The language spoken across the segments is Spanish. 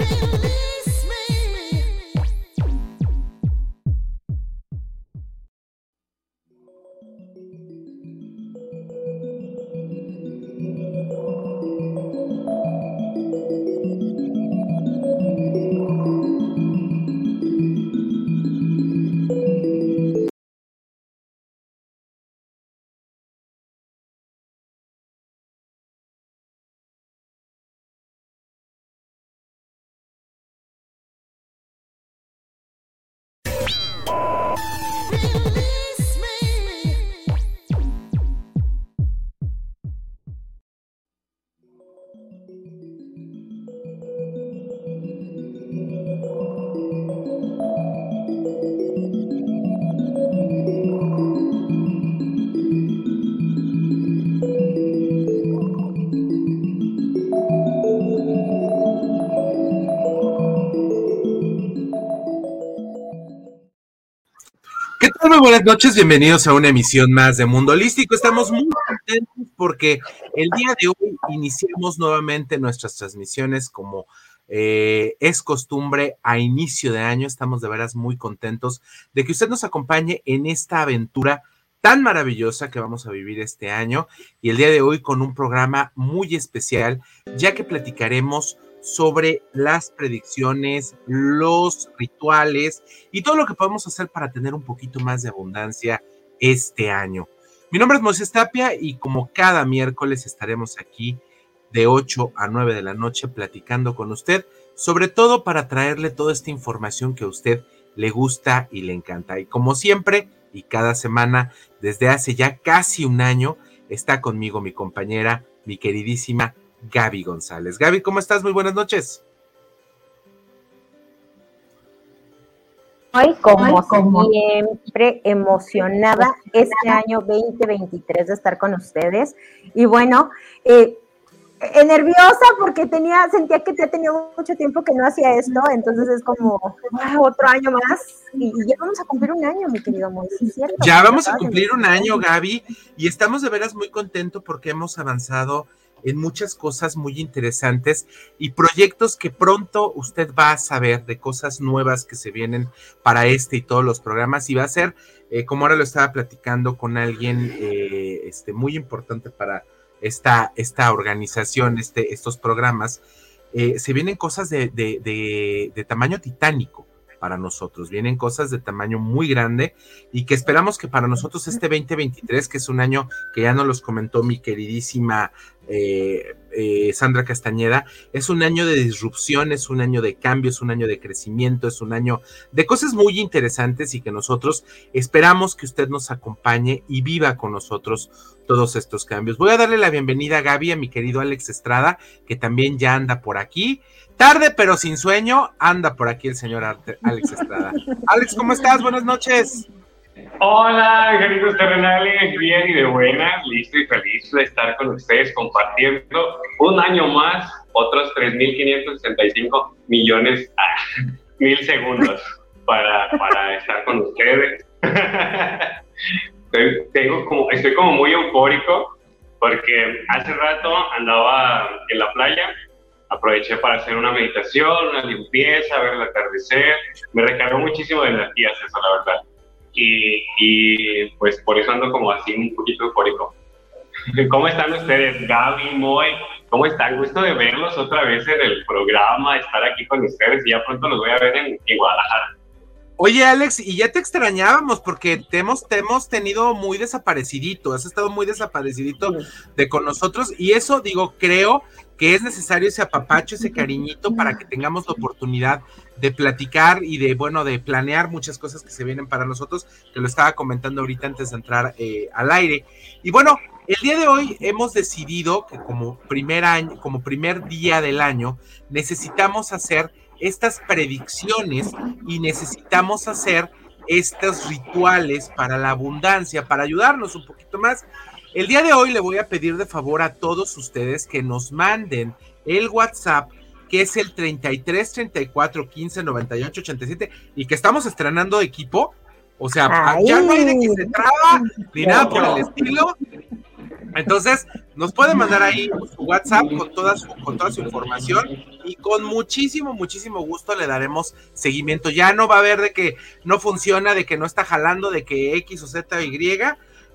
Muy buenas noches, bienvenidos a una emisión más de Mundo Holístico. Estamos muy contentos porque el día de hoy iniciamos nuevamente nuestras transmisiones como eh, es costumbre a inicio de año. Estamos de veras muy contentos de que usted nos acompañe en esta aventura tan maravillosa que vamos a vivir este año y el día de hoy con un programa muy especial, ya que platicaremos sobre las predicciones, los rituales y todo lo que podemos hacer para tener un poquito más de abundancia este año. Mi nombre es Moisés Tapia y como cada miércoles estaremos aquí de 8 a 9 de la noche platicando con usted, sobre todo para traerle toda esta información que a usted le gusta y le encanta. Y como siempre y cada semana, desde hace ya casi un año, está conmigo mi compañera, mi queridísima Gaby González. Gaby, ¿cómo estás? Muy buenas noches. Hoy, como, siempre, emocionada este año 2023 de estar con ustedes. Y bueno, eh, eh, nerviosa porque tenía, sentía que ya tenía mucho tiempo que no hacía esto, entonces es como otro año más y, ya vamos a cumplir un año, mi querido Moisés, Ya vamos a cumplir un año, Gaby, y estamos de veras muy contentos porque hemos avanzado en muchas cosas muy interesantes y proyectos que pronto usted va a saber de cosas nuevas que se vienen para este y todos los programas. Y va a ser, eh, como ahora lo estaba platicando con alguien eh, este, muy importante para esta, esta organización, este, estos programas, eh, se vienen cosas de, de tamaño titánico para nosotros. Vienen cosas de tamaño muy grande y que esperamos que para nosotros este 2023, que es un año que ya nos los comentó mi queridísima eh, eh, Sandra Castañeda, es un año de disrupción, es un año de cambio, es un año de crecimiento, es un año de cosas muy interesantes y que nosotros esperamos que usted nos acompañe y viva con nosotros todos estos cambios. Voy a darle la bienvenida a Gaby, a mi querido Alex Estrada, que también ya anda por aquí. Tarde pero sin sueño, anda por aquí el señor Alex Estrada. Alex, ¿cómo estás? Buenas noches. Hola, queridos terrenales, bien y de buenas, listo y feliz de estar con ustedes compartiendo un año más, otros 3.565 millones, ah, mil segundos para, para estar con ustedes. Tengo como, estoy como muy eufórico porque hace rato andaba en la playa aproveché para hacer una meditación, una limpieza, ver el atardecer. Me recargó muchísimo de energías eso, la verdad. Y, y, pues por eso ando como así un poquito eufórico. ¿Cómo están ustedes, Gaby, Moy? ¿Cómo están? Gusto de verlos otra vez en el programa, estar aquí con ustedes y ya pronto los voy a ver en, en Guadalajara. Oye, Alex, y ya te extrañábamos porque te hemos, te hemos tenido muy desaparecidito, has estado muy desaparecidito de con nosotros y eso, digo, creo que es necesario ese apapacho, ese cariñito para que tengamos la oportunidad de platicar y de, bueno, de planear muchas cosas que se vienen para nosotros, que lo estaba comentando ahorita antes de entrar eh, al aire. Y bueno, el día de hoy hemos decidido que como primer año, como primer día del año, necesitamos hacer estas predicciones y necesitamos hacer estos rituales para la abundancia, para ayudarnos un poquito más. El día de hoy le voy a pedir de favor a todos ustedes que nos manden el WhatsApp que es el 33 34 15 98 87 y que estamos estrenando equipo. O sea, ya no hay de que se traba ni nada por el estilo. Entonces, nos puede mandar ahí su WhatsApp con toda su, con toda su información y con muchísimo, muchísimo gusto le daremos seguimiento. Ya no va a haber de que no funciona, de que no está jalando, de que X o Z o Y.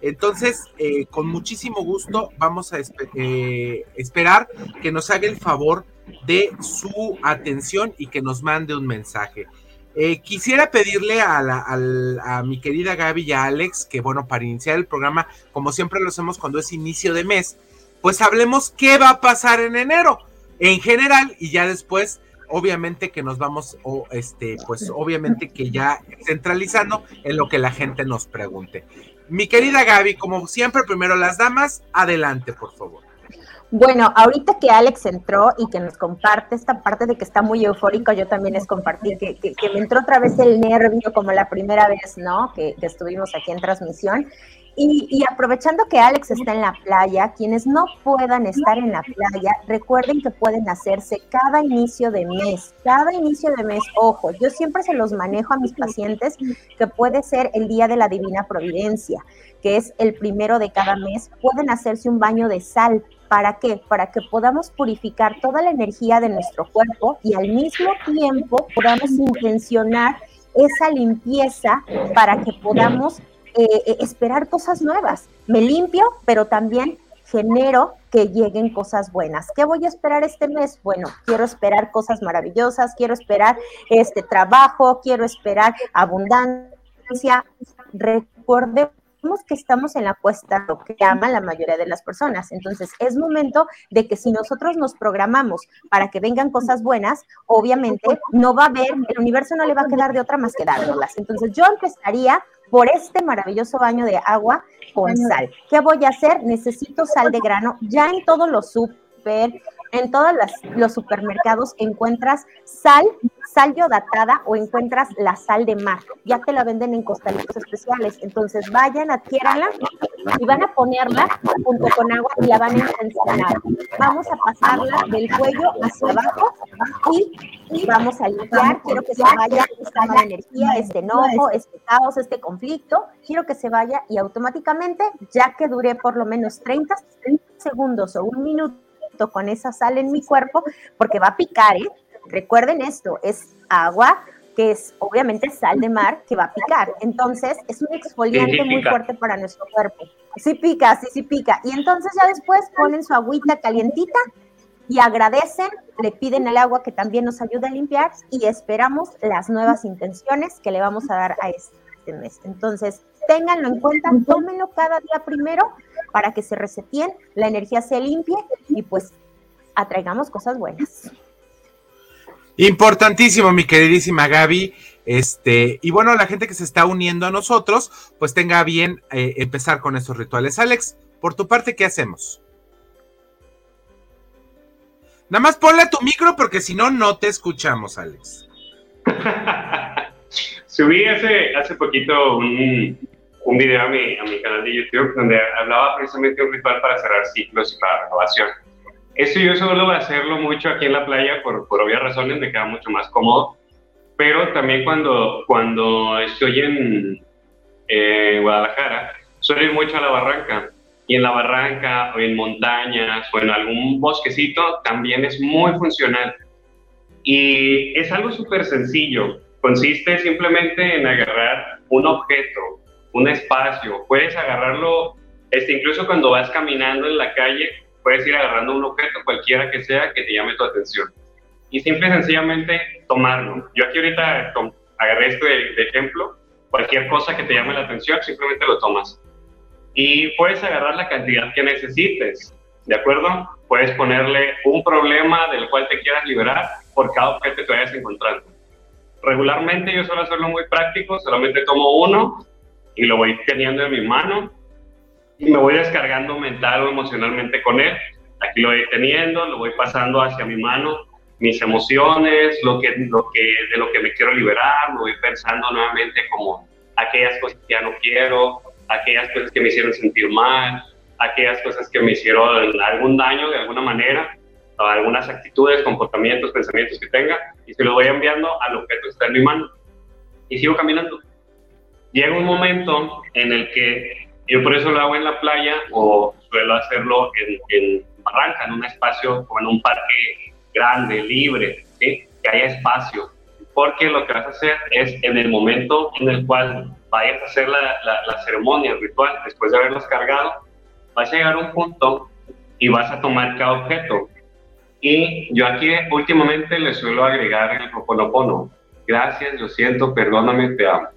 Entonces, eh, con muchísimo gusto vamos a eh, esperar que nos haga el favor de su atención y que nos mande un mensaje. Eh, quisiera pedirle a, a, mi querida Gaby y a Alex que, bueno, para iniciar el programa, como siempre lo hacemos cuando es inicio de mes, pues hablemos qué va a pasar en enero en general y ya después, obviamente que nos vamos, o este, pues obviamente que ya centralizando en lo que la gente nos pregunte. Mi querida Gaby, como siempre, primero las damas, adelante, por favor. Bueno, ahorita que Alex entró y que nos comparte esta parte de que está muy eufórico, yo también es compartir que, que, me entró otra vez el nervio como la primera vez, ¿no? Que, que estuvimos aquí en transmisión. Y, y, aprovechando que Alex está en la playa, quienes no puedan estar en la playa, recuerden que pueden hacerse cada inicio de mes, cada inicio de mes, ojo, yo siempre se los manejo a mis pacientes que puede ser el día de la Divina Providencia, que es el primero de cada mes, pueden hacerse un baño de sal ¿Para qué? Para que podamos purificar toda la energía de nuestro cuerpo y al mismo tiempo podamos intencionar esa limpieza para que podamos eh, eh, esperar cosas nuevas. Me limpio, pero también genero que lleguen cosas buenas. ¿Qué voy a esperar este mes? Bueno, quiero esperar cosas maravillosas, quiero esperar este trabajo, quiero esperar abundancia. Que estamos en la cuesta, lo que llaman la mayoría de las personas. Entonces, es momento de que si nosotros nos programamos para que vengan cosas buenas, obviamente no va a haber, el universo no le va a quedar de otra más que dárnoslas. Entonces, yo empezaría por este maravilloso baño de agua con sal. ¿Qué voy a hacer? Necesito sal de grano ya en todos los súper, en todos los supermercados encuentras sal, sal yodatada o encuentras la sal de mar. Ya te la venden en costalitos especiales. Entonces vayan, adquiéranla y van a ponerla junto con agua y la van a intencionar. Vamos a pasarla del cuello hacia abajo y vamos a limpiar. Quiero que se vaya esta energía, este enojo, este caos, este conflicto. Quiero que se vaya y automáticamente, ya que dure por lo menos 30 segundos o un minuto, con esa sal en mi cuerpo porque va a picar, ¿eh? Recuerden esto, es agua que es obviamente sal de mar que va a picar. Entonces, es un exfoliante muy fuerte para nuestro cuerpo. Sí pica, sí, sí pica. Y entonces ya después ponen su agüita calientita y agradecen, le piden el agua que también nos ayude a limpiar y esperamos las nuevas intenciones que le vamos a dar a este mes. Entonces, ténganlo en cuenta, tómenlo cada día primero para que se reseteen, la energía se limpie y pues atraigamos cosas buenas. Importantísimo, mi queridísima Gaby. Este, y bueno, la gente que se está uniendo a nosotros, pues tenga bien eh, empezar con estos rituales. Alex, por tu parte, ¿qué hacemos? Nada más ponle tu micro porque si no, no te escuchamos, Alex. Subí hace, hace poquito un, un video a mi, a mi canal de YouTube donde hablaba precisamente de un ritual para cerrar ciclos y para renovación. Eso yo suelo hacerlo mucho aquí en la playa por, obvias razones, me queda mucho más cómodo, pero también cuando, cuando estoy en Guadalajara, suelo ir mucho a la barranca. Y en la barranca o en montañas o en algún bosquecito también es muy funcional. Y es algo súper sencillo. Consiste simplemente en agarrar un objeto un espacio, puedes agarrarlo, este, incluso cuando vas caminando en la calle, puedes ir agarrando un objeto, cualquiera que sea, que te llame tu atención. Y simple y sencillamente tomarlo. Yo aquí ahorita agarré esto de, ejemplo, cualquier cosa que te llame la atención, simplemente lo tomas. Y puedes agarrar la cantidad que necesites, ¿de acuerdo? Puedes ponerle un problema del cual te quieras liberar por cada objeto que vayas encontrando. Regularmente yo suelo hacerlo muy práctico, solamente tomo uno y lo voy teniendo en mi mano y me voy descargando mental o emocionalmente con él. Aquí lo voy teniendo, lo voy pasando hacia mi mano, mis emociones, lo que, lo que, de lo que me quiero liberar, lo voy pensando nuevamente como aquellas cosas que ya no quiero, aquellas cosas que me hicieron sentir mal, aquellas cosas que me hicieron algún daño de alguna manera, algunas actitudes, comportamientos, pensamientos que tenga, y se lo voy enviando al objeto que está en mi mano. Y sigo caminando llega un momento en el que yo por eso lo hago en la playa o suelo hacerlo en, en Barranca, en un espacio o en un parque grande, libre, que haya espacio. Porque lo que vas a hacer es en el momento en el cual vayas a hacer la, la, ceremonia, el ritual, después de haberlos cargado, vas a llegar a un punto y vas a tomar cada objeto. Y yo aquí últimamente le suelo agregar el Ho'oponopono. Gracias, lo siento, perdóname, te amo.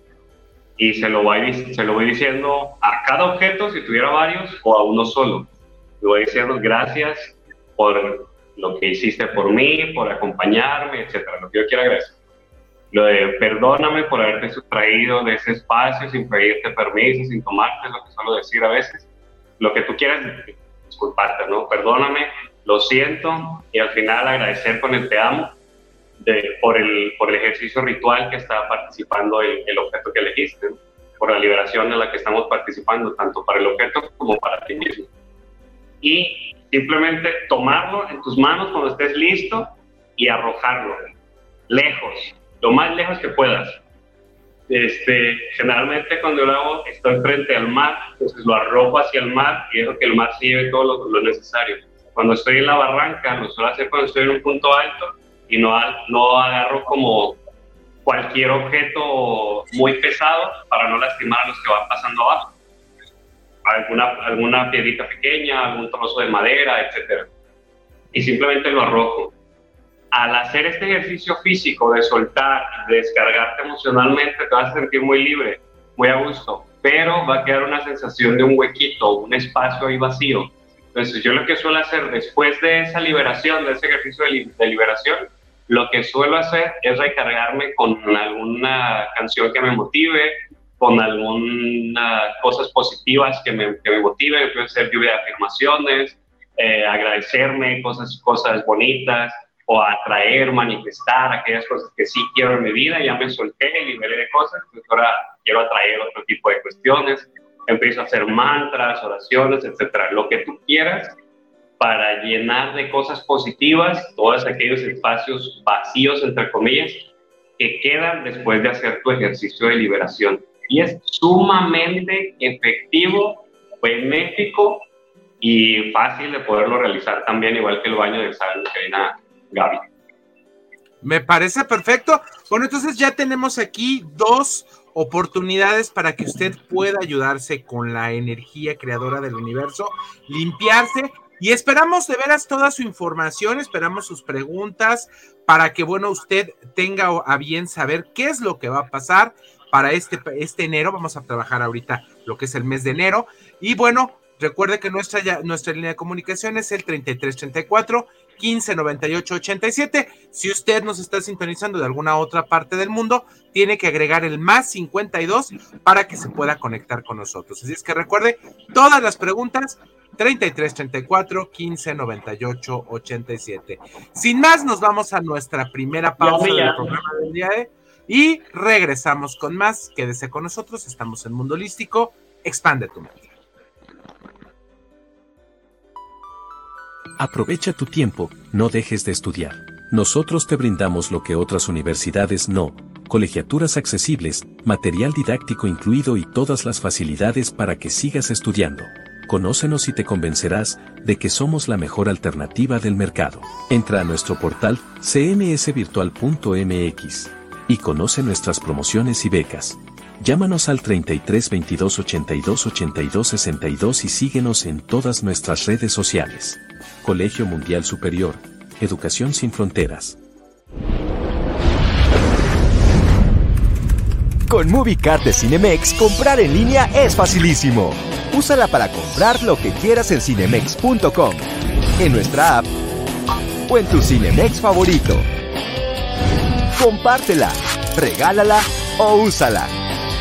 Y se lo, voy, se lo voy diciendo a cada objeto, si tuviera varios, o a uno solo. Le voy diciendo gracias por lo que hiciste por mí, por acompañarme, etcétera, lo que yo quiero agradecer. Lo de perdóname por haberte sustraído de ese espacio sin pedirte permiso, sin tomarte, lo que suelo decir a veces. Lo que tú quieras disculparte, ¿no? Perdóname, lo siento, y al final agradecer con el te amo de, por, el, por el ejercicio ritual que está participando el, el objeto que elegiste, por la liberación en la que estamos participando, tanto para el objeto como para ti mismo. Y Simplemente tomarlo en tus manos cuando estés listo y arrojarlo lejos, lo más lejos que puedas. Este, generalmente cuando lo hago estoy frente al mar, entonces lo arrojo hacia el mar y dejo que el mar se lleve todo lo, necesario. Cuando estoy en la barranca, lo suelo hacer cuando estoy en un punto alto y no, no agarro como cualquier objeto muy pesado para no lastimar a los que van pasando abajo alguna, alguna piedrita pequeña, algún trozo de madera, etc. Y simplemente lo arrojo. Al hacer este ejercicio físico de soltar, de descargarte emocionalmente, te vas a sentir muy libre, muy a gusto, pero va a quedar una sensación de un huequito, un espacio ahí vacío. Entonces yo lo que suelo hacer después de esa liberación, de ese ejercicio de, de liberación, lo que suelo hacer es recargarme con alguna canción que me motive, con algunas cosas positivas que me, que me motiven, puede ser lluvia de afirmaciones, eh, agradecerme cosas, cosas bonitas, o atraer, manifestar aquellas cosas que sí quiero en mi vida, ya me solté, liberé de cosas, pues ahora quiero atraer otro tipo de cuestiones, empiezo a hacer mantras, oraciones, etcétera, lo que tú quieras para llenar de cosas positivas todos aquellos espacios vacíos, entre comillas, que quedan después de hacer tu ejercicio de liberación y es sumamente efectivo, benéfico y fácil de poderlo realizar también, igual que el baño de sal de Gaby. Me parece perfecto. Bueno, entonces ya tenemos aquí dos oportunidades para que usted pueda ayudarse con la energía creadora del universo, limpiarse y esperamos de veras toda su información, esperamos sus preguntas para que, bueno, usted tenga a bien saber qué es lo que va a pasar para este, este enero. Vamos a trabajar ahorita lo que es el mes de enero. Y bueno, recuerde que nuestra, nuestra línea de comunicación es el 3334 1598 87. Si usted nos está sintonizando de alguna otra parte del mundo, tiene que agregar el más 52 para que se pueda conectar con nosotros. Así es que recuerde todas las preguntas 3334 1598 87. Sin más, nos vamos a nuestra primera pausa del programa del día de y regresamos con más. Quédese con nosotros, estamos en Mundo Holístico. Expande tu mente. Aprovecha tu tiempo, no dejes de estudiar. Nosotros te brindamos lo que otras universidades no, colegiaturas accesibles, material didáctico incluido y todas las facilidades para que sigas estudiando. Conócenos y te convencerás de que somos la mejor alternativa del mercado. Entra a nuestro portal cmsvirtual.mx y conoce nuestras promociones y becas. Llámanos al 33 22 82 82 62 y síguenos en todas nuestras redes sociales. Colegio Mundial Superior, Educación sin Fronteras. Con MovieCard de Cinemex, comprar en línea es facilísimo. Úsala para comprar lo que quieras en cinemex.com, en nuestra app o en tu Cinemex favorito compártela, regálala o úsala.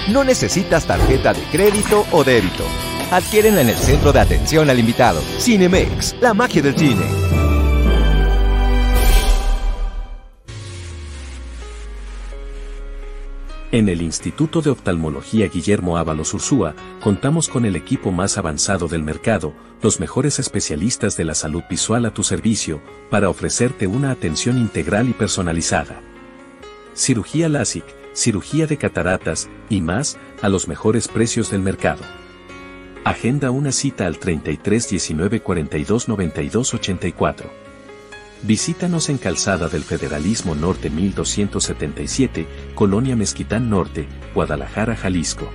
No necesitas tarjeta de crédito o débito. Adquiérenla en el centro de atención al invitado. Cinemex, la magia del cine. En el Instituto de Oftalmología Guillermo Ábalos Ursúa, contamos con el equipo más avanzado del mercado, los mejores especialistas de la salud visual a tu servicio, para ofrecerte una atención integral y personalizada cirugía LASIK, cirugía de cataratas y más a los mejores precios del mercado. Agenda una cita al 33 19 42 92 84. Visítanos en Calzada del Federalismo Norte 1277, Colonia Mezquitán Norte, Guadalajara, Jalisco.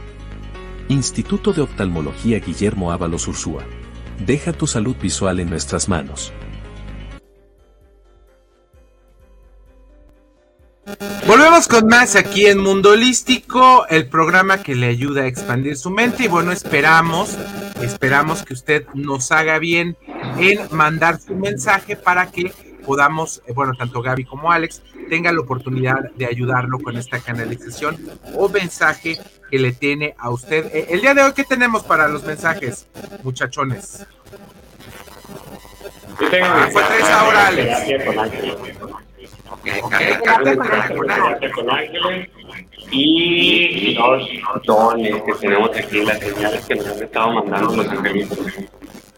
Instituto de Oftalmología Guillermo Ábalos Ursúa. Deja tu salud visual en nuestras manos. Volvemos con más aquí en Mundo Holístico, el programa que le ayuda a expandir su mente y bueno, esperamos, esperamos que usted nos haga bien en mandar su mensaje para que podamos, eh, bueno, tanto Gaby como Alex tengan la oportunidad de ayudarlo con esta canalización o mensaje que le tiene a usted. Eh, el día de hoy, ¿qué tenemos para los mensajes, muchachones? Ah, fue tres ahora, Alex. Con ángeles y dos dones que tenemos aquí, las señales que nos han estado mandando los angelitos.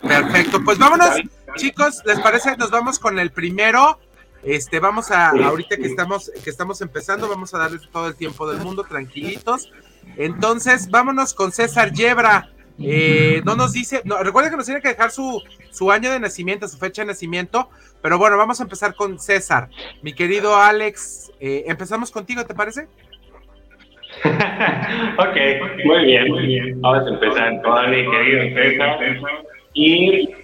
Perfecto, pues vámonos, chicos, ¿les parece? Nos vamos con el primero. Este, vamos a, ahorita que estamos, que estamos empezando, vamos a darles todo el tiempo del mundo, tranquilitos. Entonces, vámonos con César Yebra. Eh, no nos dice, no, recuerden que nos tiene que dejar su, su año de nacimiento, su fecha de nacimiento, pero bueno, vamos a empezar con César. Mi querido Alex, eh, empezamos contigo, ¿te parece? ok, muy bien, muy bien. Vamos a empezar con mi querido César. Y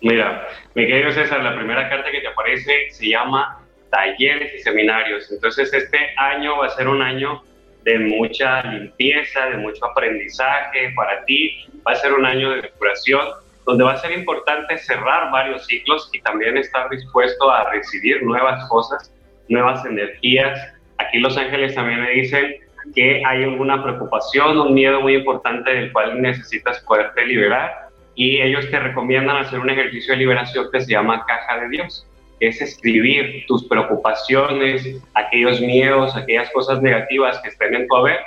mira, mi querido César, la primera carta que te aparece se llama talleres y seminarios. Entonces este año va a ser un año de mucha limpieza, de mucho aprendizaje para ti. Va a ser un año de depuración donde va a ser importante cerrar varios ciclos y también estar dispuesto a recibir nuevas cosas, nuevas energías. Aquí los ángeles también me dicen que hay alguna preocupación, un miedo muy importante del cual necesitas poderte liberar y ellos te recomiendan hacer un ejercicio de liberación que se llama caja de Dios. Es escribir tus preocupaciones, aquellos miedos, aquellas cosas negativas que estén en tu haber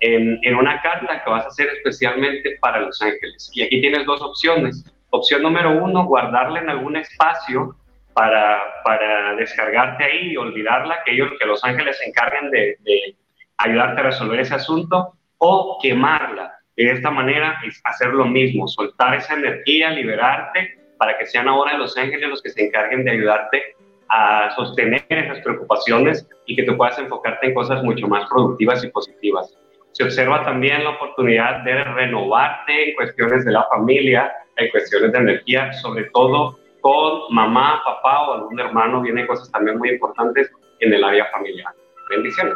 en, una carta que vas a hacer especialmente para los ángeles. Y aquí tienes dos opciones. Opción número uno, guardarla en algún espacio para, para descargarte ahí y olvidarla, que, ellos, que los ángeles se encarguen de, de ayudarte a resolver ese asunto, o quemarla. De esta manera es hacer lo mismo, soltar esa energía, liberarte, para que sean ahora los ángeles los que se encarguen de ayudarte a sostener esas preocupaciones y que tú puedas enfocarte en cosas mucho más productivas y positivas se observa también la oportunidad de renovarte en cuestiones de la familia, en cuestiones de energía, sobre todo con mamá, papá o algún hermano, vienen cosas también muy importantes en el área familiar. Bendiciones.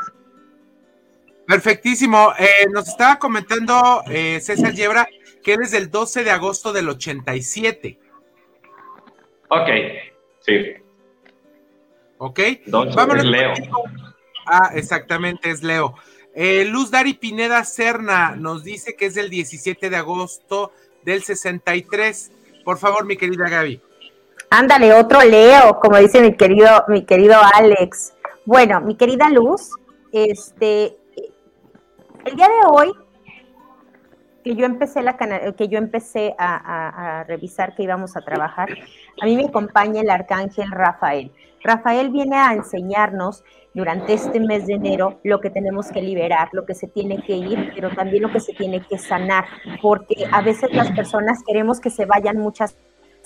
Perfectísimo. Eh, nos estaba comentando eh, César Yebra que eres del 12 de agosto del 87. Ok, sí. Ok. Vámonos. Leo. Ah, exactamente, es Leo. Eh, Luz Dari Pineda Serna nos dice que es del 17 de agosto del 63. Por favor, mi querida Gaby. Ándale, otro Leo, como dice mi querido, mi querido Alex. Bueno, mi querida Luz, este, el día de hoy que yo empecé la que yo empecé a, a revisar que íbamos a trabajar, a mí me acompaña el arcángel Rafael. Rafael viene a enseñarnos durante este mes de enero lo que tenemos que liberar, lo que se tiene que ir, pero también lo que se tiene que sanar, porque a veces las personas queremos que se vayan muchas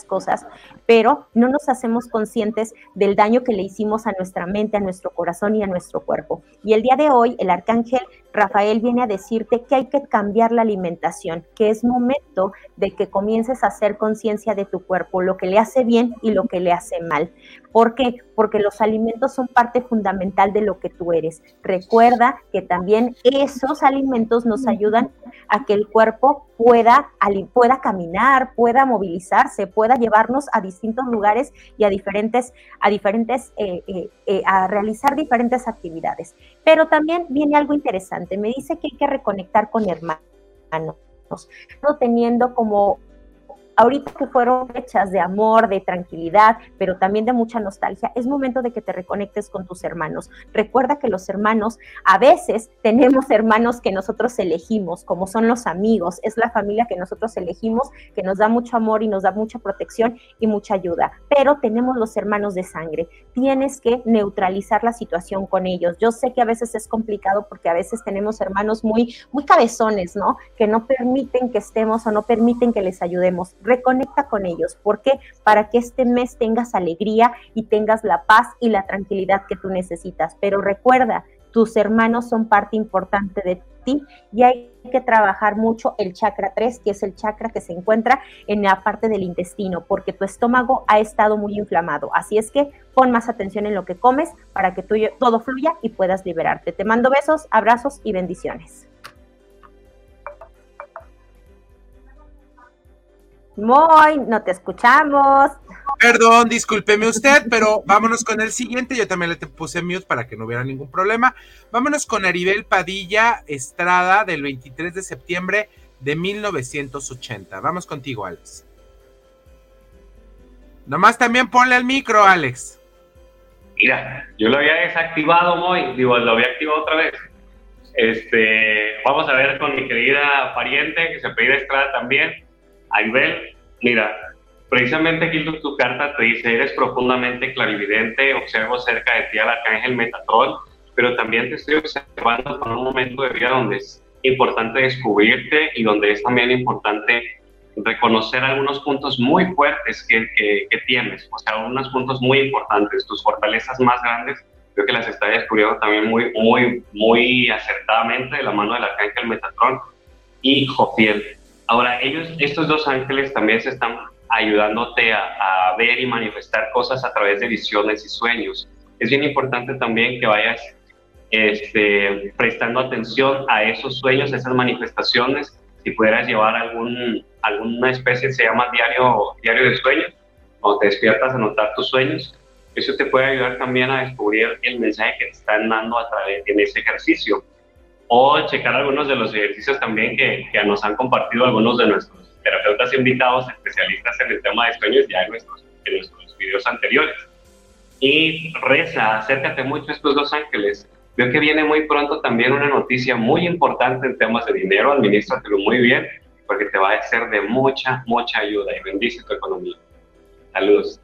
cosas, pero no nos hacemos conscientes del daño que le hicimos a nuestra mente, a nuestro corazón y a nuestro cuerpo. Y el día de hoy, el arcángel Rafael viene a decirte que hay que cambiar la alimentación, que es momento de que comiences a hacer conciencia de tu cuerpo, lo que le hace bien y lo que le hace mal. ¿Por qué? Porque los alimentos son parte fundamental de lo que tú eres. Recuerda que también esos alimentos nos ayudan a que el cuerpo pueda, pueda caminar, pueda movilizarse, pueda llevarnos a distintos lugares y a diferentes, a diferentes, eh, eh, eh, a realizar diferentes actividades. Pero también viene algo interesante. Me dice que hay que reconectar con hermanos, no teniendo como ahorita que fueron fechas de amor, de tranquilidad, pero también de mucha nostalgia, es momento de que te reconectes con tus hermanos. Recuerda que los hermanos, a veces tenemos hermanos que nosotros elegimos, como son los amigos, es la familia que nosotros elegimos, que nos da mucho amor y nos da mucha protección y mucha ayuda, pero tenemos los hermanos de sangre. Tienes que neutralizar la situación con ellos. Yo sé que a veces es complicado porque a veces tenemos hermanos muy, muy cabezones, ¿no? Que no permiten que estemos o no permiten que les ayudemos. Reconecta con ellos. ¿Por qué? Para que este mes tengas alegría y tengas la paz y la tranquilidad que tú necesitas. Pero recuerda, tus hermanos son parte importante de ti y hay que trabajar mucho el chakra 3, que es el chakra que se encuentra en la parte del intestino, porque tu estómago ha estado muy inflamado. Así es que pon más atención en lo que comes para que todo fluya y puedas liberarte. Te mando besos, abrazos y bendiciones. Muy, no te escuchamos. Perdón, discúlpeme usted, pero vámonos con el siguiente. Yo también le puse mute para que no hubiera ningún problema. Vámonos con Aribel Padilla Estrada del 23 de septiembre de 1980. Vamos contigo, Alex. Nomás también ponle el micro, Alex. Mira, yo lo había desactivado hoy, digo, lo había activado otra vez. Este, vamos a ver con mi querida pariente que se pide Estrada también, Aribel. Mira, Precisamente aquí tu, carta te dice, eres profundamente clarividente, observo cerca de ti al arcángel Metatron, pero también te estoy observando con un momento de vida donde es importante descubrirte y donde es también importante reconocer algunos puntos muy fuertes que, que, tienes, o sea, unos puntos muy importantes, tus fortalezas más grandes, creo que las está descubriendo también muy, muy, muy acertadamente de la mano del arcángel Metatron y Jofiel. Ahora, ellos, estos dos ángeles también se están ayudándote a, ver y manifestar cosas a través de visiones y sueños. Es bien importante también que vayas este, prestando atención a esos sueños, esas manifestaciones, si pudieras llevar algún, alguna especie, se llama diario, diario de sueños, cuando te despiertas a notar tus sueños, eso te puede ayudar también a descubrir el mensaje que te están dando a través en ese ejercicio. O checar algunos de los ejercicios también que, que nos han compartido algunos de nuestros terapeutas invitados, especialistas en el tema de sueños ya en nuestros, en nuestros videos anteriores. Y reza, acércate mucho a estos dos ángeles. Veo que viene muy pronto también una noticia muy importante en temas de dinero, administratelo muy bien, porque te va a ser de mucha, mucha ayuda y bendice tu economía. Saludos.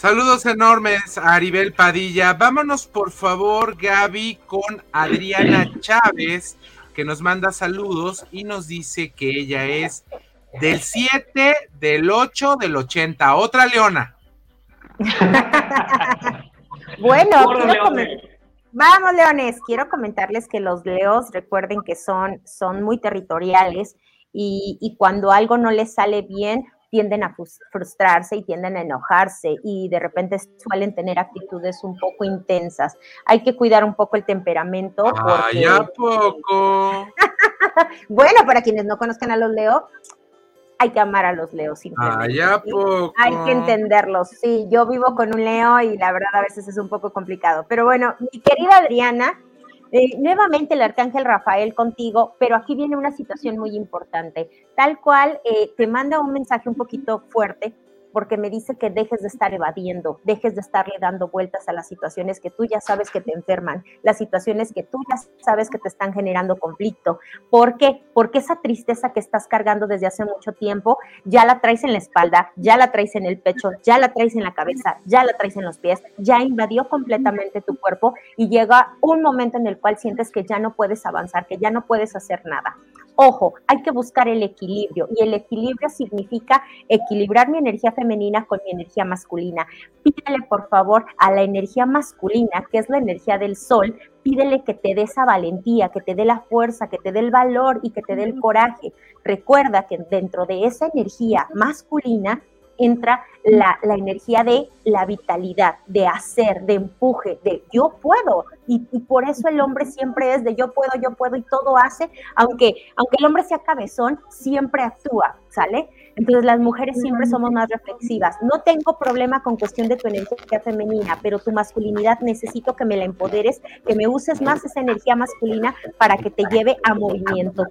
Saludos enormes a Aribel Padilla. Vámonos por favor, Gaby, con Adriana Chávez que nos manda saludos y nos dice que ella es del 7, del 8, del 80. Otra leona. bueno, vamos leones, quiero comentarles que los leos recuerden que son, son muy territoriales y, y cuando algo no les sale bien, tienden a frustrarse y tienden a enojarse y de repente suelen tener actitudes un poco intensas. Hay que cuidar un poco el temperamento. Porque... Ay, poco? bueno, para quienes no conozcan a los Leo, hay que amar a los Leos. Ay, poco? Hay que entenderlos. Sí, yo vivo con un Leo y la verdad a veces es un poco complicado. Pero bueno, mi querida Adriana, eh, nuevamente el arcángel Rafael contigo, pero aquí viene una situación muy importante. Tal cual eh, te manda un mensaje un poquito fuerte porque me dice que dejes de estar evadiendo, dejes de estarle dando vueltas a las situaciones que tú ya sabes que te enferman, las situaciones que tú ya sabes que te están generando conflicto. ¿Por qué? Porque esa tristeza que estás cargando desde hace mucho tiempo ya la traes en la espalda, ya la traes en el pecho, ya la traes en la cabeza, ya la traes en los pies, ya invadió completamente tu cuerpo y llega un momento en el cual sientes que ya no puedes avanzar, que ya no puedes hacer nada. Ojo, hay que buscar el equilibrio y el equilibrio significa equilibrar mi energía femenina con mi energía masculina. Pídele por favor a la energía masculina, que es la energía del sol, pídele que te dé esa valentía, que te dé la fuerza, que te dé el valor y que te dé el coraje. Recuerda que dentro de esa energía masculina entra la, energía de la vitalidad, de hacer, de empuje, de yo puedo. Y, por eso el hombre siempre es de yo puedo, yo puedo y todo hace, aunque, aunque el hombre sea cabezón, siempre actúa, ¿sale? Entonces las mujeres siempre somos más reflexivas. No tengo problema con cuestión de tu energía femenina, pero tu masculinidad necesito que me la empoderes, que me uses más esa energía masculina para que te lleve a movimiento.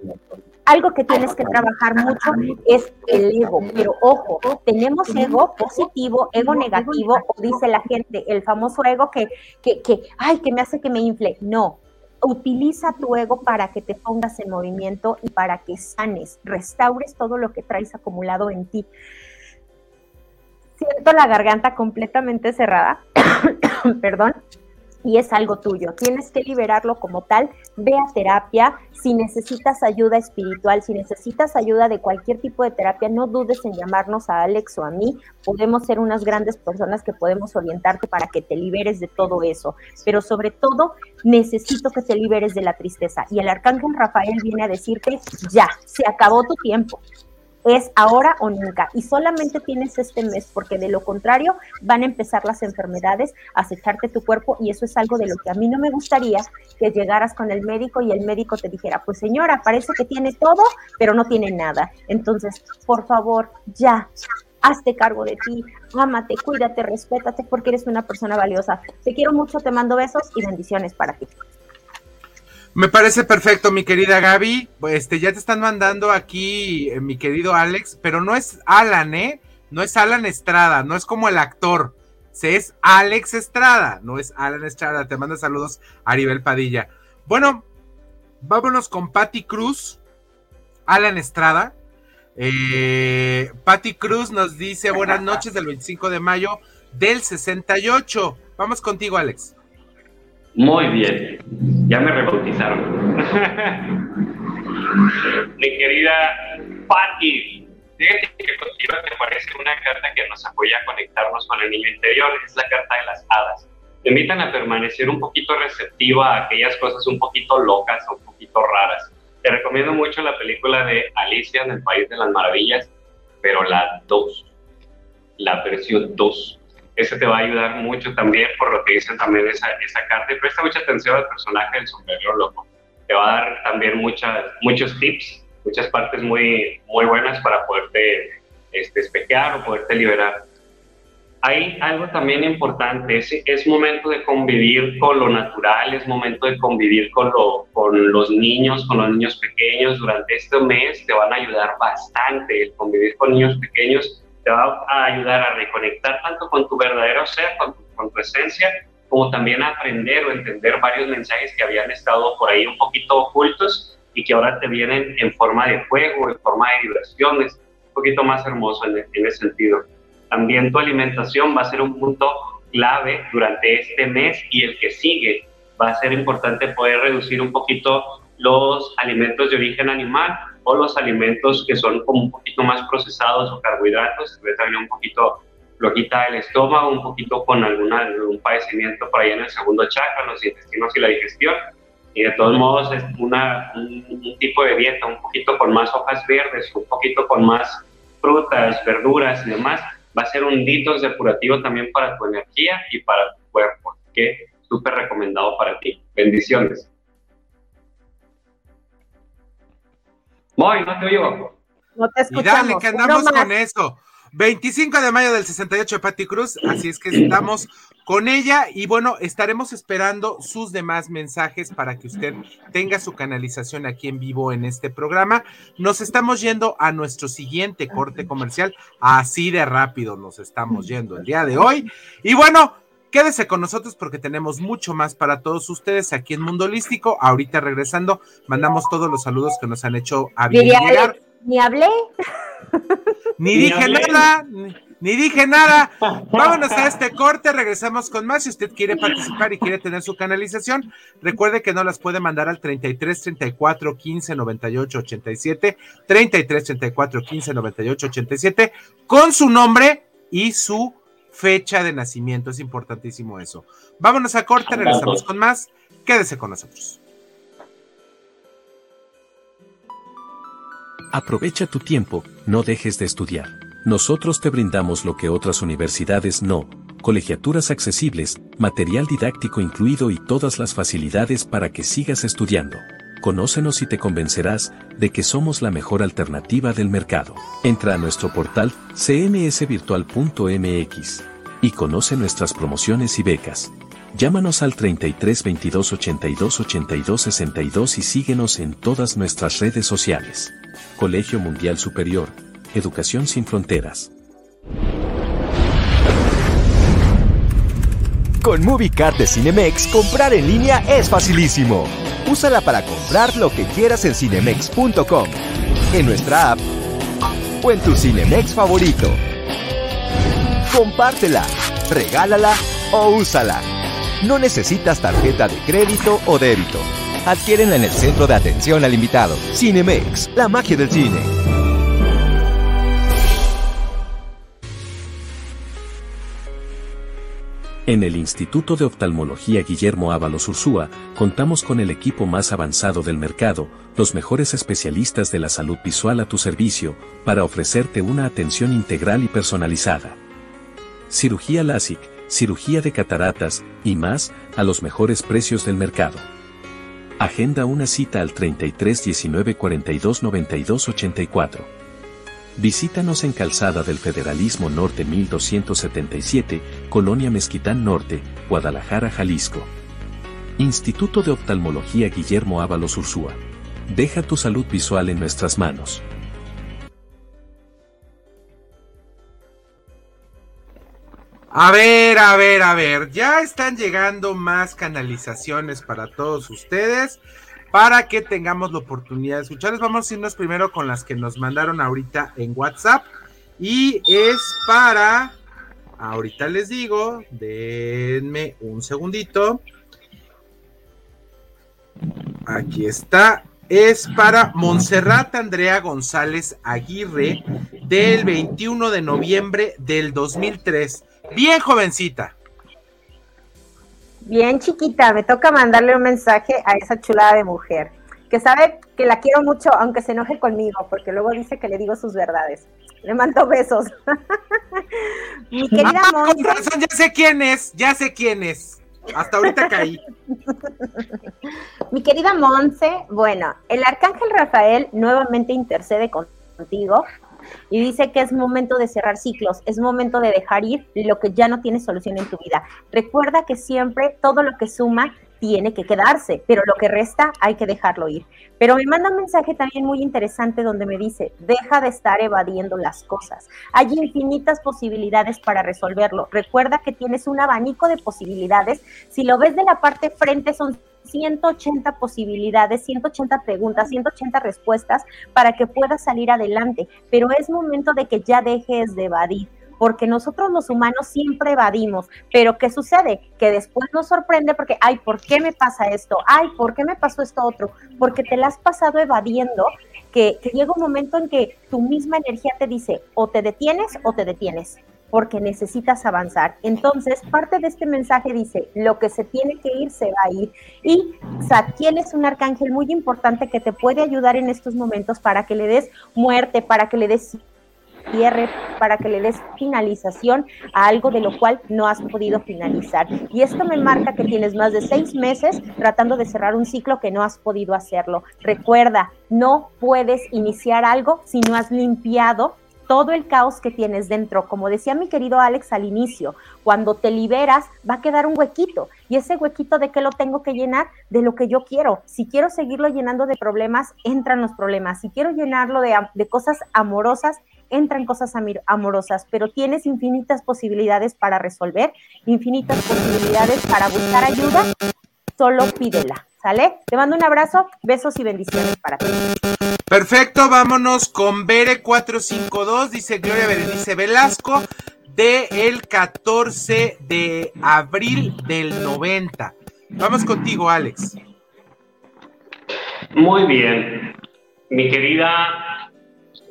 Algo que tienes que trabajar mucho es el ego, pero ojo, tenemos ego positivo, ego negativo, o dice la gente, el famoso ego que, que, que, ay, que me hace que me infle. No, utiliza tu ego para que te pongas en movimiento y para que sanes, restaures todo lo que traes acumulado en ti. Siento la garganta completamente cerrada, perdón, y es algo tuyo. Tienes que liberarlo como tal. Ve a terapia. Si necesitas ayuda espiritual, si necesitas ayuda de cualquier tipo de terapia, no dudes en llamarnos a Alex o a mí. Podemos ser unas grandes personas que podemos orientarte para que te liberes de todo eso. Pero sobre todo, necesito que te liberes de la tristeza. Y el arcángel Rafael viene a decirte, ya, se acabó tu tiempo es ahora o nunca. Y solamente tienes este mes, porque de lo contrario van a empezar las enfermedades a acecharte tu cuerpo y eso es algo de lo que a mí no me gustaría que llegaras con el médico y el médico te dijera, pues señora, parece que tiene todo, pero no tiene nada. Entonces, por favor, ya. Hazte cargo de ti, ámate, cuídate, respétate porque eres una persona valiosa. Te quiero mucho, te mando besos y bendiciones para ti. Me parece perfecto, mi querida Gaby. Este, ya te están mandando aquí, eh, mi querido Alex, pero no es Alan, ¿eh? No es Alan Estrada, no es como el actor. Se es Alex Estrada, no es Alan Estrada. Te manda saludos Aribel Padilla. Bueno, vámonos con Patty Cruz, Alan Estrada. Eh, Patty Cruz nos dice buenas noches del 25 de mayo del 68. Vamos contigo, Alex. Muy bien, ya me rebautizaron. Mi querida Patti, fíjate que contigo te parece una carta que nos apoya a conectarnos con el niño interior, es la carta de las hadas. Te invitan a permanecer un poquito receptiva a aquellas cosas un poquito locas un poquito raras. Te recomiendo mucho la película de Alicia en el País de las Maravillas, pero la 2, la versión 2 ese te va a ayudar mucho también por lo que dicen también esa, esa carta. Y presta mucha atención al personaje del sombrero loco. Te va a dar también muchas, muchos tips, muchas partes muy, muy buenas para poderte este, espejear o poderte liberar. Hay algo también importante, es, es momento de convivir con lo natural, es momento de convivir con, lo, con los niños, con los niños pequeños. Durante este mes te van a ayudar bastante el convivir con niños pequeños te va a ayudar a reconectar tanto con tu verdadero ser, con tu, esencia, como también a aprender o entender varios mensajes que habían estado por ahí un poquito ocultos y que ahora te vienen en forma de juego, en forma de vibraciones, un poquito más hermoso en, en ese sentido. También tu alimentación va a ser un punto clave durante este mes y el que sigue. Va a ser importante poder reducir un poquito los alimentos de origen animal o los alimentos que son como un poquito más procesados o carbohidratos, que también un poquito flojita el estómago, un poquito con alguna, algún padecimiento por ahí en el segundo chakra, los intestinos y la digestión. Y de todos modos es una, un, tipo de dieta un poquito con más hojas verdes, un poquito con más frutas, verduras y demás, va a ser un detox depurativo también para tu energía y para tu cuerpo, que súper recomendado para ti. Bendiciones. No te oigo. No te escuchamos. Y dale, que andamos con eso. 25 de mayo del 68 de Patti Cruz, así es que estamos con ella y bueno, estaremos esperando sus demás mensajes para que usted tenga su canalización aquí en vivo en este programa. Nos estamos yendo a nuestro siguiente corte comercial, así de rápido nos estamos yendo el día de hoy. Y bueno, Quédese con nosotros porque tenemos mucho más para todos ustedes aquí en Mundo Holístico. Ahorita regresando, mandamos todos los saludos que nos han hecho a llegar. Ni hablé. Ni dije nada, ni, dije nada. Vámonos a este corte, regresamos con más. Si usted quiere participar y quiere tener su canalización, recuerde que no las puede mandar al 33 34 15 98 87, 33 34 15 98 87, con su nombre y su fecha de nacimiento. Es importantísimo eso. Vámonos a corte, regresamos con más. Quédese con nosotros. Aprovecha tu tiempo, no dejes de estudiar. Nosotros te brindamos lo que otras universidades no, colegiaturas accesibles, material didáctico incluido y todas las facilidades para que sigas estudiando. Conócenos y te convencerás de que somos la mejor alternativa del mercado. Entra a nuestro portal cmsvirtual.mx y conoce nuestras promociones y becas. Llámanos al 33 22 82 82 62 y síguenos en todas nuestras redes sociales. Colegio Mundial Superior, Educación sin Fronteras. Con MovieCard de Cinemex, comprar en línea es facilísimo. Úsala para comprar lo que quieras en cinemex.com, en nuestra app o en tu Cinemex favorito. Compártela, regálala o úsala. No necesitas tarjeta de crédito o débito. Adquiérenla en el centro de atención al invitado. Cinemex, la magia del cine. En el Instituto de Oftalmología Guillermo Ábalos Ursúa, contamos con el equipo más avanzado del mercado, los mejores especialistas de la salud visual a tu servicio, para ofrecerte una atención integral y personalizada. Cirugía LASIK, cirugía de cataratas y más a los mejores precios del mercado. Agenda una cita al 33 19 42 92 84. Visítanos en Calzada del Federalismo Norte 1277, Colonia Mezquitán Norte, Guadalajara, Jalisco. Instituto de Oftalmología Guillermo Ábalos Ursúa. Deja tu salud visual en nuestras manos. A ver, a ver, a ver, ya están llegando más canalizaciones para todos ustedes para que tengamos la oportunidad de escucharles. Vamos a irnos primero con las que nos mandaron ahorita en WhatsApp y es para, ahorita les digo, denme un segundito. Aquí está. Es para Montserrat Andrea González Aguirre del 21 de noviembre del 2003. Bien jovencita. Bien chiquita, me toca mandarle un mensaje a esa chulada de mujer, que sabe que la quiero mucho, aunque se enoje conmigo, porque luego dice que le digo sus verdades. Le mando besos. Mi querida Monse. ya sé quién es, ya sé quién es. Hasta ahorita caí. Mi querida Monse, bueno, el arcángel Rafael nuevamente intercede contigo y dice que es momento de cerrar ciclos, es momento de dejar ir lo que ya no tiene solución en tu vida. Recuerda que siempre todo lo que suma tiene que quedarse, pero lo que resta hay que dejarlo ir. Pero me manda un mensaje también muy interesante donde me dice, deja de estar evadiendo las cosas. Hay infinitas posibilidades para resolverlo. Recuerda que tienes un abanico de posibilidades. Si lo ves de la parte frente son 180 posibilidades, 180 preguntas, 180 respuestas para que puedas salir adelante. Pero es momento de que ya dejes de evadir porque nosotros los humanos siempre evadimos, pero ¿qué sucede? Que después nos sorprende porque, ay, ¿por qué me pasa esto? Ay, ¿por qué me pasó esto otro? Porque te la has pasado evadiendo, que, que llega un momento en que tu misma energía te dice, o te detienes o te detienes porque necesitas avanzar. Entonces, parte de este mensaje dice, lo que se tiene que ir, se va a ir. Y Satiel es un arcángel muy importante que te puede ayudar en estos momentos para que le des muerte, para que le des cierre, para que le des finalización a algo de lo cual no has podido finalizar. Y esto me marca que tienes más de seis meses tratando de cerrar un ciclo que no has podido hacerlo. Recuerda, no puedes iniciar algo si no has limpiado todo el caos que tienes dentro. Como decía mi querido Alex al inicio, cuando te liberas va a quedar un huequito. ¿Y ese huequito de qué lo tengo que llenar? De lo que yo quiero. Si quiero seguirlo llenando de problemas, entran los problemas. Si quiero llenarlo de, de cosas amorosas, entran cosas amorosas. Pero tienes infinitas posibilidades para resolver, infinitas posibilidades para buscar ayuda. Solo pídela. ¿Sale? Te mando un abrazo, besos y bendiciones para ti. Perfecto, vámonos con Bere 452, dice Gloria Berenice Velasco, de el 14 de abril del 90. Vamos contigo, Alex. Muy bien. Mi querida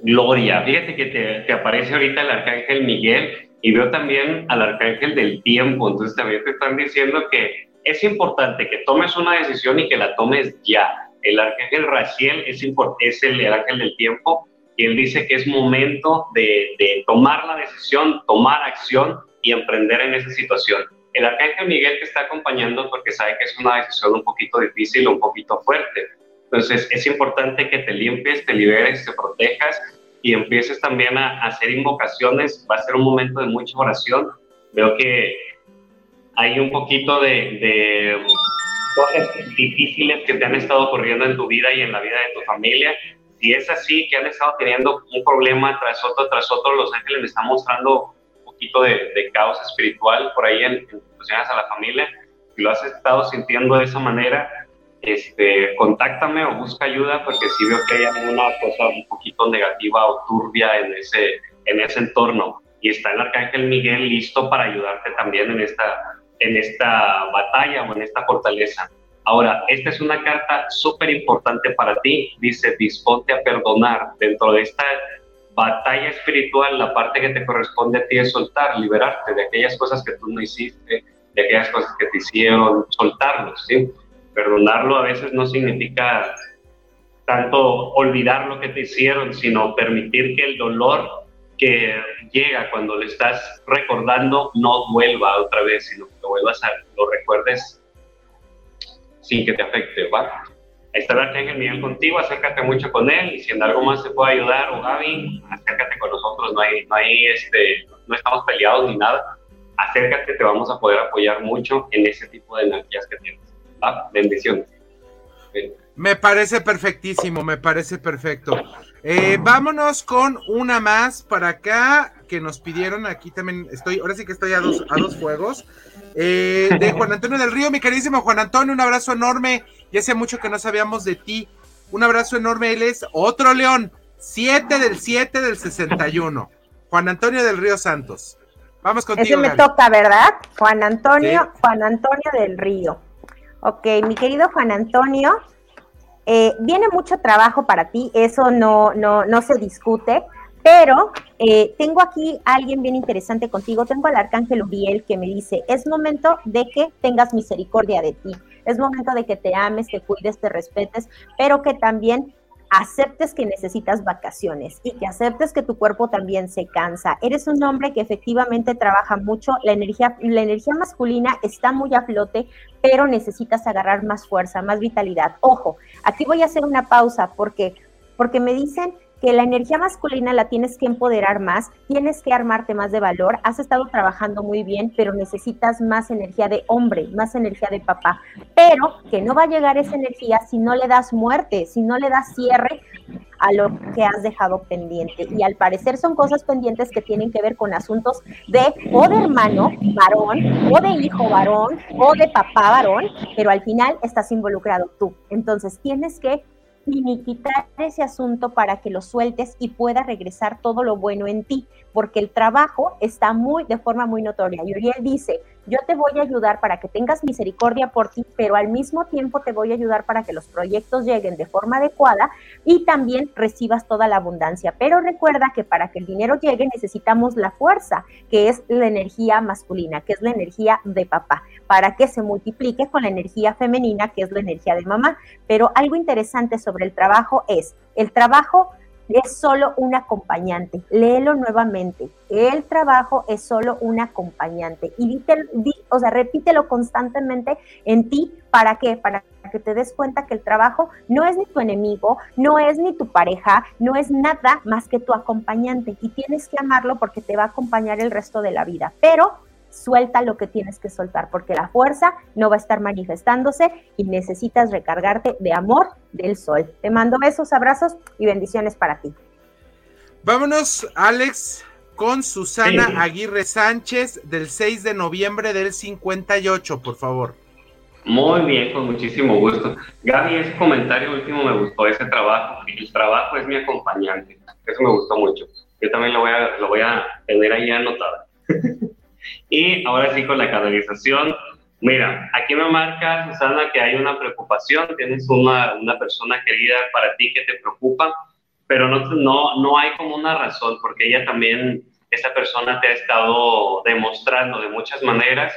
Gloria, fíjate que te, te aparece ahorita el arcángel Miguel y veo también al arcángel del tiempo, entonces también te están diciendo que es importante que tomes una decisión y que la tomes ya. El arcángel Raciel es, es el, ángel del tiempo y él dice que es momento de, de tomar la decisión, tomar acción y emprender en esa situación. El arcángel Miguel te está acompañando porque sabe que es una decisión un poquito difícil, un poquito fuerte. Entonces es importante que te limpies, te liberes, te protejas y empieces también a hacer invocaciones. Va a ser un momento de mucha oración. Veo que hay un poquito de, difíciles que te han estado ocurriendo en tu vida y en la vida de tu familia. Si es así, que han estado teniendo un problema tras otro, tras otro, Los Ángeles me están mostrando un poquito de, caos espiritual por ahí en, en a la familia. Si lo has estado sintiendo de esa manera, este, contáctame o busca ayuda porque si veo que hay alguna cosa un poquito negativa o turbia en ese, en ese entorno. Y está el Arcángel Miguel listo para ayudarte también en esta, en esta batalla o en esta fortaleza. Ahora, esta es una carta súper importante para ti. Dice, disponte a perdonar. Dentro de esta batalla espiritual, la parte que te corresponde a ti es soltar, liberarte de aquellas cosas que tú no hiciste, de aquellas cosas que te hicieron, soltarlos, ¿sí? Perdonarlo a veces no significa tanto olvidar lo que te hicieron, sino permitir que el dolor que llega cuando le estás recordando no vuelva otra vez, sino que lo vuelvas a, lo recuerdes sin que te afecte, ¿va? Ahí está el Arcángel Miguel contigo, acércate mucho con él y si en algo más te puede ayudar o Gaby, acércate con nosotros, no hay, no hay este, no estamos peleados ni nada, acércate, te vamos a poder apoyar mucho en ese tipo de energías que tienes. ¿va? Bendiciones. Me parece perfectísimo, me parece perfecto. Eh, vámonos con una más para acá que nos pidieron. Aquí también estoy, ahora sí que estoy a dos, a dos fuegos. Eh, de Juan Antonio del Río, mi queridísimo Juan Antonio, un abrazo enorme. Ya hace mucho que no sabíamos de ti. Un abrazo enorme. Él es otro león, 7 del 7 del 61. Juan Antonio del Río Santos. Vamos contigo. Ese me toca, ¿verdad? Juan Antonio, Juan Antonio del Río. Ok, mi querido Juan Antonio, eh, viene mucho trabajo para ti, eso no, no, no se discute, pero eh, tengo aquí a alguien bien interesante contigo, tengo al arcángel Uriel que me dice, es momento de que tengas misericordia de ti, es momento de que te ames, te cuides, te respetes, pero que también aceptes que necesitas vacaciones y que aceptes que tu cuerpo también se cansa. Eres un hombre que efectivamente trabaja mucho, la energía, la energía masculina está muy a flote, pero necesitas agarrar más fuerza, más vitalidad. Ojo, aquí voy a hacer una pausa porque, porque me dicen que la energía masculina la tienes que empoderar más, tienes que armarte más de valor, has estado trabajando muy bien, pero necesitas más energía de hombre, más energía de papá, pero que no va a llegar esa energía si no le das muerte, si no le das cierre a lo que has dejado pendiente. Y al parecer son cosas pendientes que tienen que ver con asuntos de o de hermano varón, o de hijo varón, o de papá varón, pero al final estás involucrado tú. Entonces tienes que quitar ese asunto para que lo sueltes y pueda regresar todo lo bueno en ti, porque el trabajo está muy de forma muy notoria. Y Uriel dice, yo te voy a ayudar para que tengas misericordia por ti, pero al mismo tiempo te voy a ayudar para que los proyectos lleguen de forma adecuada y también recibas toda la abundancia. Pero recuerda que para que el dinero llegue necesitamos la fuerza, que es la energía masculina, que es la energía de papá, para que se multiplique con la energía femenina, que es la energía de mamá. Pero algo interesante sobre el trabajo es, el trabajo es solo un acompañante. Léelo nuevamente. El trabajo es solo un acompañante. Y o sea, repítelo constantemente en ti. ¿Para qué? Para que te des cuenta que el trabajo no es ni tu enemigo, no es ni tu pareja, no es nada más que tu acompañante. Y tienes que amarlo porque te va a acompañar el resto de la vida. Pero suelta lo que tienes que soltar, porque la fuerza no va a estar manifestándose y necesitas recargarte de amor del sol. Te mando besos, abrazos y bendiciones para ti. Vámonos, Alex, con Susana Aguirre Sánchez del 6 de noviembre del 58, por favor. Muy bien, con muchísimo gusto. Gaby, ese comentario último me gustó, ese trabajo. El trabajo es mi acompañante. Eso me gustó mucho. Yo también lo voy a, lo voy a tener ahí anotado. Y ahora sí con la canalización. Mira, aquí me marca, Susana, que hay una preocupación, tienes una, una persona querida para ti que te preocupa, pero no, no, no hay como una razón, porque ella también, esta persona te ha estado demostrando de muchas maneras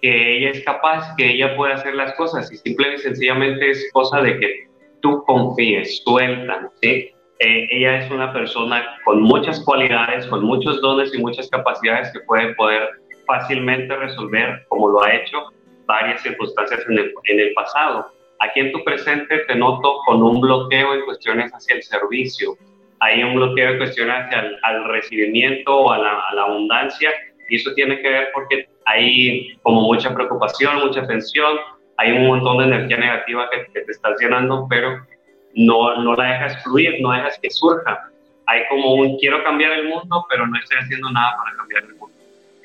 que ella es capaz, que ella puede hacer las cosas y simple y sencillamente es cosa de que tú confíes, suelta, ¿sí? Eh, ella es una persona con muchas cualidades, con muchos dones y muchas capacidades que puede poder fácilmente resolver, como lo ha hecho, varias circunstancias en el, en el pasado. Aquí en tu presente te noto con un bloqueo en cuestiones hacia el servicio. Hay un bloqueo en cuestiones hacia el al recibimiento o a la, a la abundancia y eso tiene que ver porque hay como mucha preocupación, mucha tensión, hay un montón de energía negativa que, te estás llenando, pero no, no la dejas fluir, no dejas que surja. Hay como un quiero cambiar el mundo, pero no estoy haciendo nada para cambiar el mundo.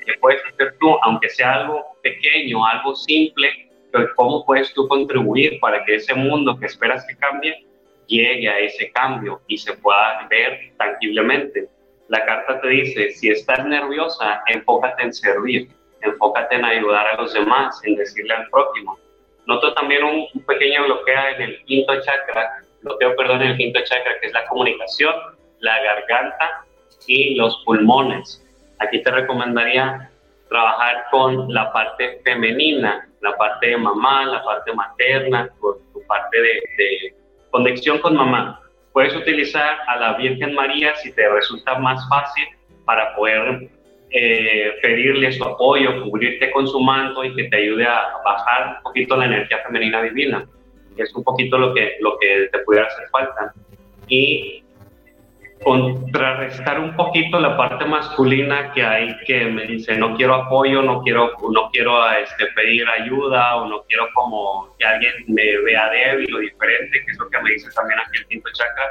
¿Qué puedes hacer tú, aunque sea algo pequeño, algo simple? Pero ¿Cómo puedes tú contribuir para que ese mundo que esperas que cambie llegue a ese cambio y se pueda ver tangiblemente? La carta te dice, si estás nerviosa, enfócate en servir, enfócate en ayudar a los demás, en decirle al prójimo. Noto también un, pequeño bloqueo en el quinto chakra, bloqueo, perdón, en el quinto chakra, que es la comunicación, la garganta y los pulmones. Aquí te recomendaría trabajar con la parte femenina, la parte de mamá, la parte materna, tu, tu parte de, de conexión con mamá. Puedes utilizar a la Virgen María si te resulta más fácil para poder eh, pedirle su apoyo, cubrirte con su manto y que te ayude a bajar un poquito la energía femenina divina, es un poquito lo que, lo que te pudiera hacer falta. Y contrarrestar un poquito la parte masculina que hay que me dice no quiero apoyo, no quiero, no quiero este, pedir ayuda o no quiero como que alguien me vea débil o diferente, que es lo que me dice también aquí el quinto chakra.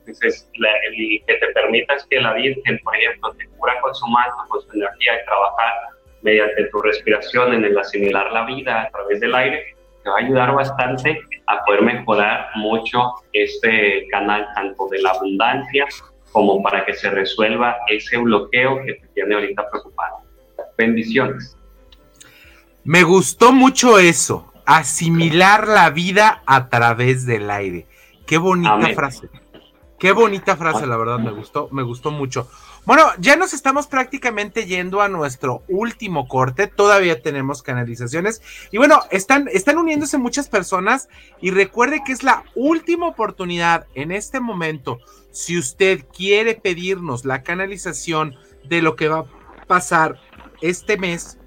Entonces, que te permitas que la Virgen, por ejemplo, te cura con su manto, con su energía y trabajar mediante tu respiración en el asimilar la vida a través del aire, te va a ayudar bastante a poder mejorar mucho este canal tanto de la abundancia como para que se resuelva ese bloqueo que te tiene ahorita preocupado. Bendiciones. Me gustó mucho eso, asimilar la vida a través del aire. Qué bonita frase. Qué bonita frase, la verdad, me gustó, me gustó mucho. Bueno, ya nos estamos prácticamente yendo a nuestro último corte. Todavía tenemos canalizaciones. Y bueno, están, están uniéndose muchas personas. Y recuerde que es la última oportunidad en este momento si usted quiere pedirnos la canalización de lo que va a pasar este mes,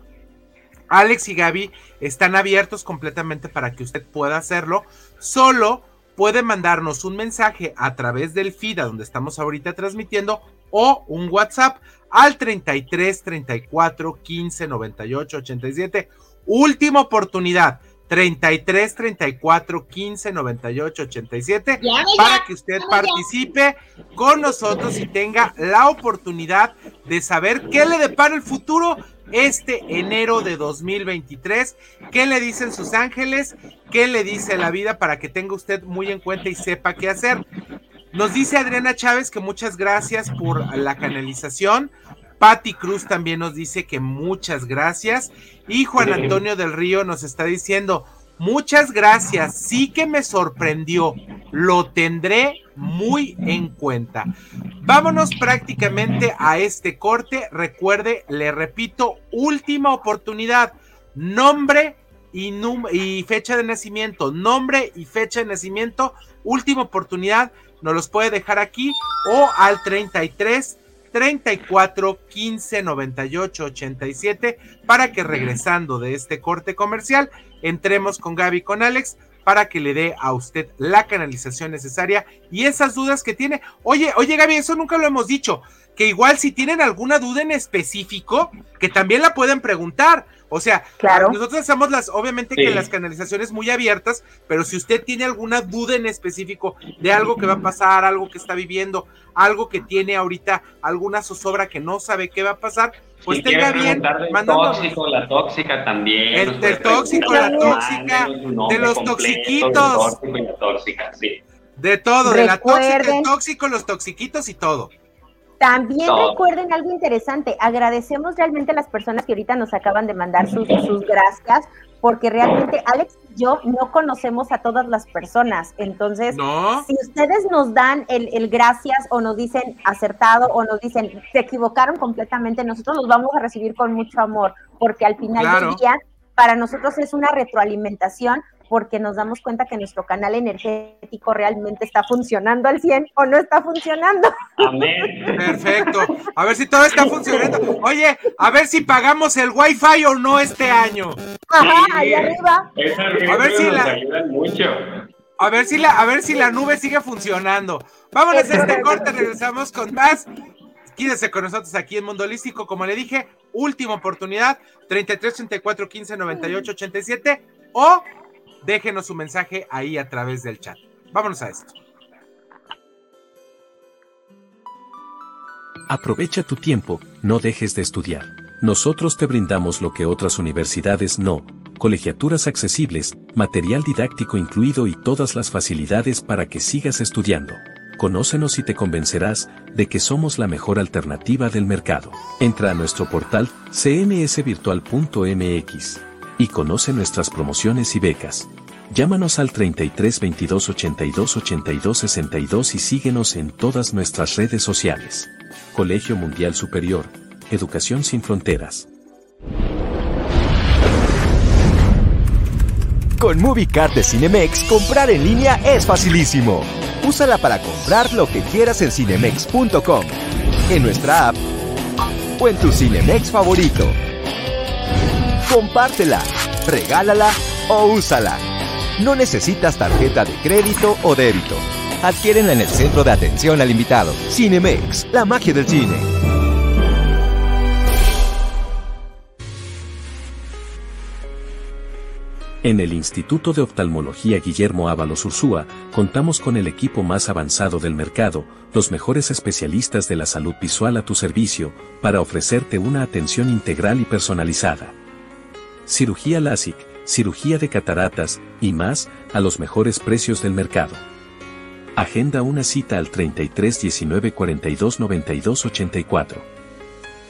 Alex y Gaby están abiertos completamente para que usted pueda hacerlo. Solo puede mandarnos un mensaje a través del feed donde estamos ahorita transmitiendo o un WhatsApp al 33 34 15 98 87. Última oportunidad. 33 34 15 98 87 para que usted participe con nosotros y tenga la oportunidad de saber qué le depara el futuro este enero de 2023. ¿Qué le dicen sus ángeles? ¿Qué le dice la vida para que tenga usted muy en cuenta y sepa qué hacer? Nos dice Adriana Chávez que muchas gracias por la canalización. Patti Cruz también nos dice que muchas gracias. Y Juan Antonio del Río nos está diciendo, muchas gracias, sí que me sorprendió, lo tendré muy en cuenta. Vámonos prácticamente a este corte. Recuerde, le repito, última oportunidad. Nombre y, y, fecha de nacimiento. Nombre y fecha de nacimiento. Última oportunidad. Nos los puede dejar aquí o al 33 34 15 98 87 para que regresando de este corte comercial entremos con Gaby con Alex para que le dé a usted la canalización necesaria y esas dudas que tiene. Oye, oye Gaby, eso nunca lo hemos dicho, que igual si tienen alguna duda en específico, que también la pueden preguntar. O sea, claro. nosotros hacemos las, obviamente que las canalizaciones muy abiertas, pero si usted tiene alguna duda en específico de algo que va a pasar, algo que está viviendo, algo que tiene ahorita, alguna zozobra que no sabe qué va a pasar, pues tenga bien. Del tóxico, la tóxica también. El, tóxico, la tóxica, de los toxiquitos. De todo, de la tóxica, el tóxico, los toxiquitos y todo. También recuerden algo interesante, agradecemos realmente a las personas que ahorita nos acaban de mandar sus, sus gracias, porque realmente Alex y yo no conocemos a todas las personas. Entonces, si ustedes nos dan el, el, gracias o nos dicen acertado o nos dicen se equivocaron completamente, nosotros los vamos a recibir con mucho amor, porque al final del día para nosotros es una retroalimentación porque nos damos cuenta que nuestro canal energético realmente está funcionando al 100 o no está funcionando. Amén. Perfecto. A ver si todo está funcionando. Oye, a ver si pagamos el wifi o no este año. Ajá, ahí arriba. A ver si la... mucho. A ver si la, a ver si la nube sigue funcionando. Vámonos a este corte, regresamos con más. Quédese con nosotros aquí en Mundo Holístico, como le dije, última oportunidad, 33 34 15 98 87 o déjenos su mensaje ahí a través del chat. Vámonos a esto. Aprovecha tu tiempo, no dejes de estudiar. Nosotros te brindamos lo que otras universidades no, colegiaturas accesibles, material didáctico incluido y todas las facilidades para que sigas estudiando. Conócenos y te convencerás de que somos la mejor alternativa del mercado. Entra a nuestro portal cmsvirtual.mx y conoce nuestras promociones y becas. Llámanos al 33 22 82 82 62 y síguenos en todas nuestras redes sociales. Colegio Mundial Superior, Educación sin Fronteras. Con MovieCard de Cinemex, comprar en línea es facilísimo. Úsala para comprar lo que quieras en cinemex.com, en nuestra app o en tu Cinemex favorito. Compártela, regálala o úsala. No necesitas tarjeta de crédito o débito. Adquiérenla en el centro de atención al invitado. Cinemex, la magia del cine. En el Instituto de Oftalmología Guillermo Ábalos Ursúa, contamos con el equipo más avanzado del mercado, los mejores especialistas de la salud visual a tu servicio, para ofrecerte una atención integral y personalizada. Cirugía LASIK, cirugía de cataratas, y más, a los mejores precios del mercado. Agenda una cita al 33 19 42 92 84.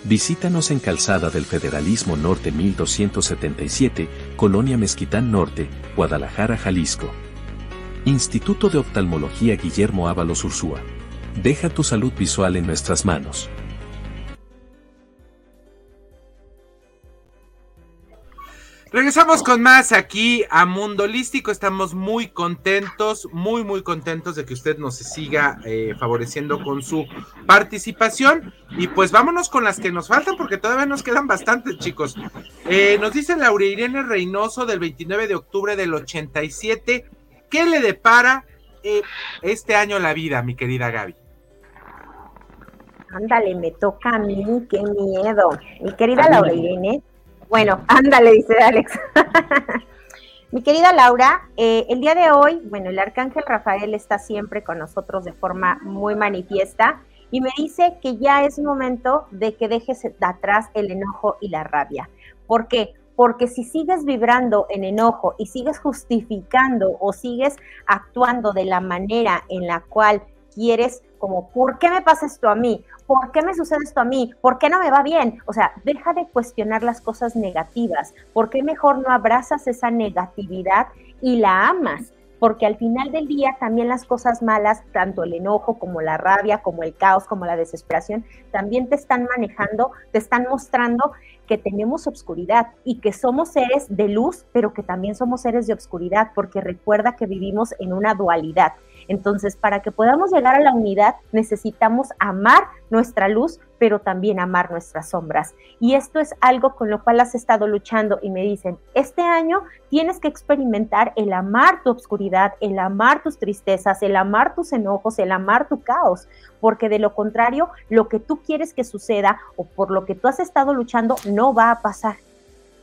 Visítanos en Calzada del Federalismo Norte 1277, Colonia Mezquitán Norte, Guadalajara, Jalisco. Instituto de Oftalmología Guillermo Ábalos Ursúa. Deja tu salud visual en nuestras manos. Regresamos con más aquí a Mundo Holístico. Estamos muy contentos, muy, muy contentos de que usted nos siga eh, favoreciendo con su participación. Y pues vámonos con las que nos faltan, porque todavía nos quedan bastantes, chicos. Eh, nos dice Laura Irene Reynoso del 29 de octubre del 87. ¿Qué le depara eh, este año la vida, mi querida Gaby? Ándale, me toca a mí, qué miedo. Mi querida Laura Irene bueno, ándale, dice Alex. Mi querida Laura, eh, el día de hoy, bueno, el arcángel Rafael está siempre con nosotros de forma muy manifiesta y me dice que ya es momento de que dejes de atrás el enojo y la rabia. ¿Por qué? Porque si sigues vibrando en enojo y sigues justificando o sigues actuando de la manera en la cual quieres, como, ¿por qué me pasa esto a mí? ¿por qué me sucede esto a mí? ¿Por qué no me va bien? O sea, deja de cuestionar las cosas negativas. ¿Por qué mejor no abrazas esa negatividad y la amas? Porque al final del día también las cosas malas, tanto el enojo como la rabia, como el caos, como la desesperación, también te están manejando, te están mostrando que tenemos obscuridad y que somos seres de luz, pero que también somos seres de obscuridad, porque recuerda que vivimos en una dualidad. Entonces, para que podamos llegar a la unidad, necesitamos amar nuestra luz, pero también amar nuestras sombras. Y esto es algo con lo cual has estado luchando y me dicen, este año tienes que experimentar el amar tu obscuridad, el amar tus tristezas, el amar tus enojos, el amar tu caos, porque de lo contrario, lo que tú quieres que suceda o por lo que tú has estado luchando no va a pasar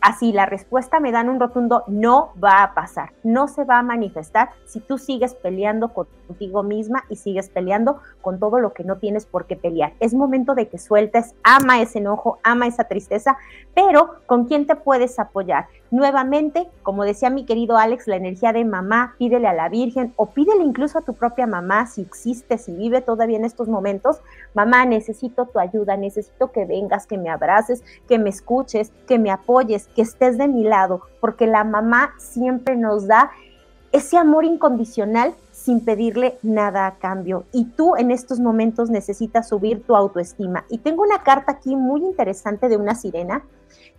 así la respuesta me dan un rotundo no va a pasar, no se va a manifestar si tú sigues peleando contigo misma y sigues peleando con todo lo que no tienes por qué pelear. Es momento de que sueltes, ama ese enojo, ama esa tristeza, pero ¿con quién te puedes apoyar? Nuevamente, como decía mi querido Alex, la energía de mamá, pídele a la Virgen o pídele incluso a tu propia mamá si existe, si vive todavía en estos momentos, mamá, necesito tu ayuda, necesito que vengas, que me abraces, que me escuches, que me apoyes, que estés de mi lado, porque la mamá siempre nos da ese amor incondicional sin pedirle nada a cambio. Y tú en estos momentos necesitas subir tu autoestima. Y tengo una carta aquí muy interesante de una sirena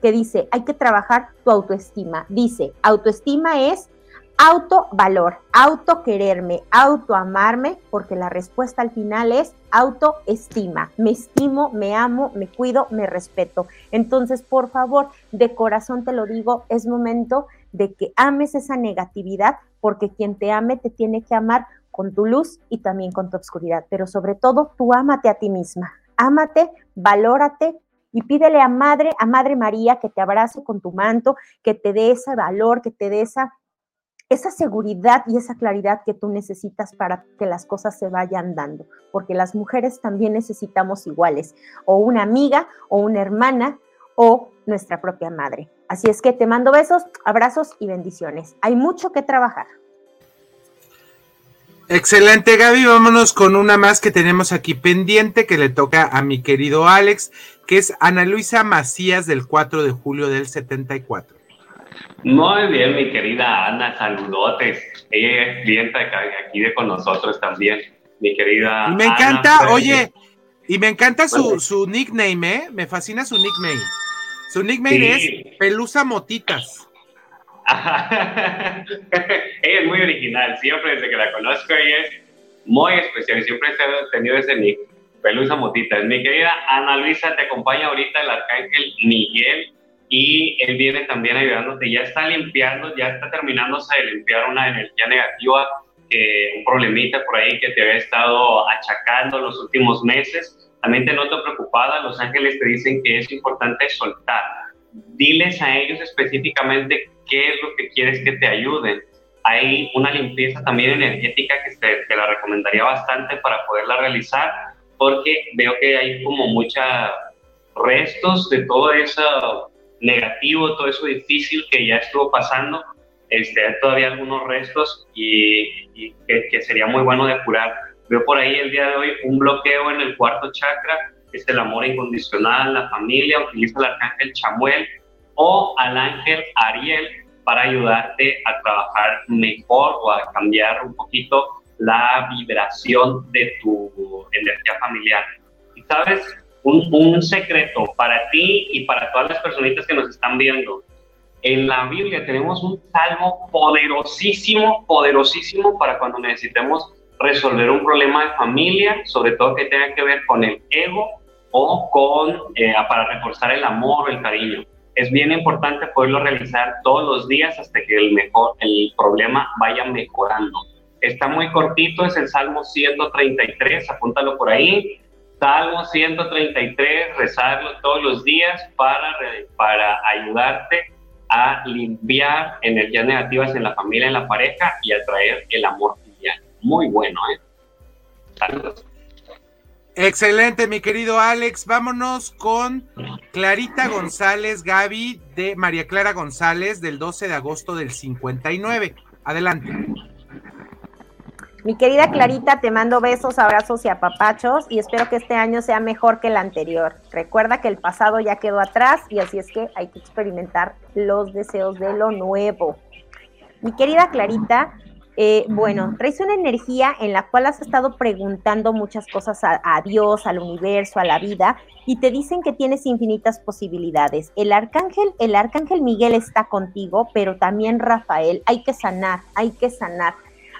que dice, hay que trabajar tu autoestima. Dice, autoestima es autovalor, autoquererme, autoamarme, porque la respuesta al final es autoestima. Me estimo, me amo, me cuido, me respeto. Entonces, por favor, de corazón te lo digo, es momento de que ames esa negatividad, porque quien te ame te tiene que amar con tu luz y también con tu oscuridad, pero sobre todo tú ámate a ti misma. Ámate, valórate y pídele a Madre, a Madre María que te abrace con tu manto, que te dé ese valor, que te dé esa esa seguridad y esa claridad que tú necesitas para que las cosas se vayan dando, porque las mujeres también necesitamos iguales, o una amiga, o una hermana, o nuestra propia madre. Así es que te mando besos, abrazos y bendiciones. Hay mucho que trabajar. Excelente, Gaby. Vámonos con una más que tenemos aquí pendiente que le toca a mi querido Alex, que es Ana Luisa Macías del 4 de julio del 74. Muy bien, mi querida Ana, saludotes. Ella es clienta aquí de con nosotros también, mi querida. Y me encanta, oye, y me encanta su, su, nickname, ¿eh? Me fascina su nickname. Su nickname es Pelusa Motitas. ella es muy original, siempre desde que la conozco, ella es muy especial, siempre he tenido ese nick, Pelusa Motitas. Mi querida Ana Luisa, te acompaña ahorita el arcángel Miguel y él viene también ayudándote, ya está limpiando, ya está terminándose de limpiar una energía negativa, que, un problemita por ahí que te había estado achacando los últimos meses. También te noto preocupada, los ángeles te dicen que es importante soltar. Diles a ellos específicamente qué es lo que quieres que te ayuden. Hay una limpieza también energética que te, te la recomendaría bastante para poderla realizar, porque veo que hay como muchos restos de todo eso negativo, todo eso difícil que ya estuvo pasando, este, hay todavía algunos restos y, que, sería muy bueno de curar. Veo por ahí el día de hoy un bloqueo en el cuarto chakra, que es el amor incondicional, la familia, utiliza al arcángel Chamuel o al ángel Ariel para ayudarte a trabajar mejor o a cambiar un poquito la vibración de tu energía familiar. Y sabes, un, secreto para ti y para todas las personitas que nos están viendo. En la Biblia tenemos un salmo poderosísimo, poderosísimo para cuando necesitemos resolver un problema de familia, sobre todo que tenga que ver con el ego o con eh, para reforzar el amor el cariño. Es bien importante poderlo realizar todos los días hasta que el mejor el problema vaya mejorando. Está muy cortito, es el Salmo 133, apúntalo por ahí. Salmo 133, rezarlo todos los días para, para ayudarte a limpiar energías negativas en la familia, en la pareja y atraer el amor filial. Muy bueno, ¿eh? Saludos. Excelente, mi querido Alex. Vámonos con Clarita González Gaby de María Clara González del 12 de agosto del 59. Adelante. Mi querida Clarita, te mando besos, abrazos y apapachos y espero que este año sea mejor que el anterior. Recuerda que el pasado ya quedó atrás y así es que hay que experimentar los deseos de lo nuevo. Mi querida Clarita, eh, bueno, traes una energía en la cual has estado preguntando muchas cosas a, a, Dios, al universo, a la vida, y te dicen que tienes infinitas posibilidades. El arcángel, el arcángel Miguel está contigo, pero también Rafael. Hay que sanar, hay que sanar.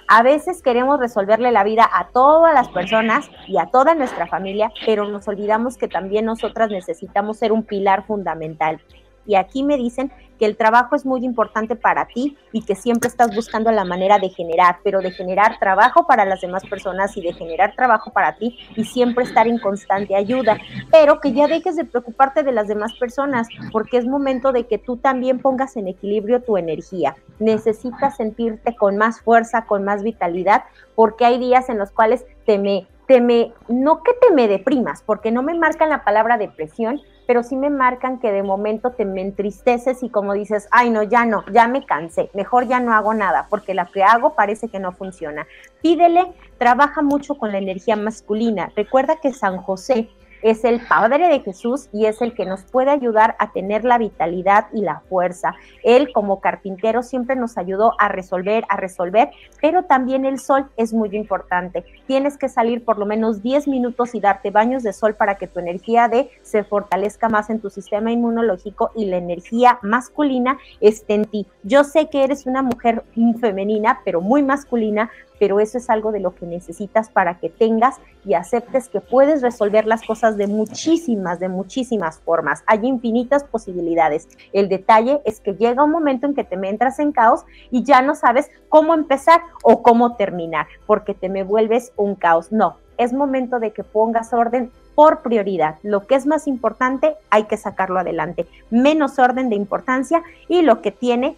A veces queremos resolverle la vida a todas las personas y a toda nuestra familia, pero nos olvidamos que también nosotras necesitamos ser un pilar fundamental. Y aquí me dicen que el trabajo es muy importante para ti y que siempre estás buscando la manera de generar, pero de generar trabajo para las demás personas y de generar trabajo para ti y siempre estar en constante ayuda, pero que ya dejes de preocuparte de las demás personas porque es momento de que tú también pongas en equilibrio tu energía. Necesitas sentirte con más fuerza, con más vitalidad, porque hay días en los cuales te me te me, no que te me deprimas, porque no me marcan la palabra depresión, pero sí me marcan que de momento te me entristeces y como dices, ay no, ya no, ya me cansé, mejor ya no hago nada, porque la que hago parece que no funciona. Pídele, trabaja mucho con la energía masculina. Recuerda que San José es el Padre de Jesús y es el que nos puede ayudar a tener la vitalidad y la fuerza. Él como carpintero siempre nos ayudó a resolver, a resolver, pero también el sol es muy importante. Tienes que salir por lo menos 10 minutos y darte baños de sol para que tu energía de se fortalezca más en tu sistema inmunológico y la energía masculina esté en ti. Yo sé que eres una mujer femenina, pero muy masculina, pero eso es algo de lo que necesitas para que tengas y aceptes que puedes resolver las cosas de muchísimas, de muchísimas formas. Hay infinitas posibilidades. El detalle es que llega un momento en que te entras en caos y ya no sabes cómo empezar o cómo terminar, porque te me vuelves un caos. No, es momento de que pongas orden por prioridad. Lo que es más importante hay que sacarlo adelante. Menos orden de importancia y lo que tiene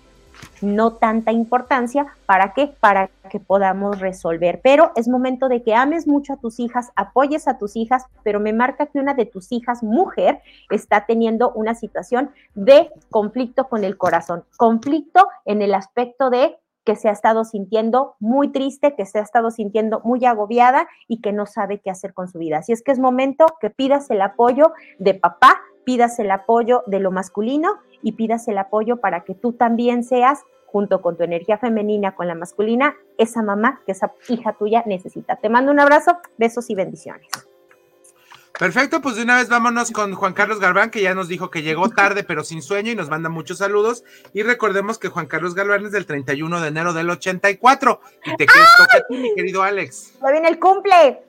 no tanta importancia. ¿Para qué? Para que podamos resolver. Pero es momento de que ames mucho a tus hijas, apoyes a tus hijas, pero me marca que una de tus hijas, mujer, está teniendo una situación de conflicto con el corazón. Conflicto en el aspecto de que se ha estado sintiendo muy triste, que se ha estado sintiendo muy agobiada y que no sabe qué hacer con su vida. Así es que es momento que pidas el apoyo de papá, pidas el apoyo de lo masculino y pidas el apoyo para que tú también seas, junto con tu energía femenina, con la masculina, esa mamá que esa hija tuya necesita. Te mando un abrazo, besos y bendiciones. Perfecto, pues de una vez vámonos con Juan Carlos Galván, que ya nos dijo que llegó tarde pero sin sueño y nos manda muchos saludos. Y recordemos que Juan Carlos Galván es del 31 de enero del 84. Y te toca a ti, mi querido Alex. Ya viene el cumple.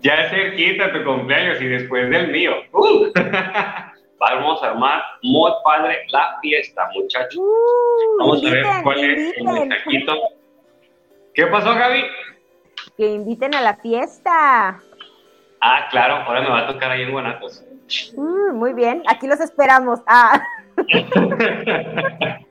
Ya es cerquita tu cumpleaños y después del mío. Uh. Vamos a armar muy padre la fiesta, muchachos. Uh, Vamos a ver cuál es el mensajito. ¿Qué pasó, Gaby? Que inviten a la fiesta. Ah, claro, ahora me va a tocar ahí en Guanatos. Mm, muy bien, aquí los esperamos. Ah.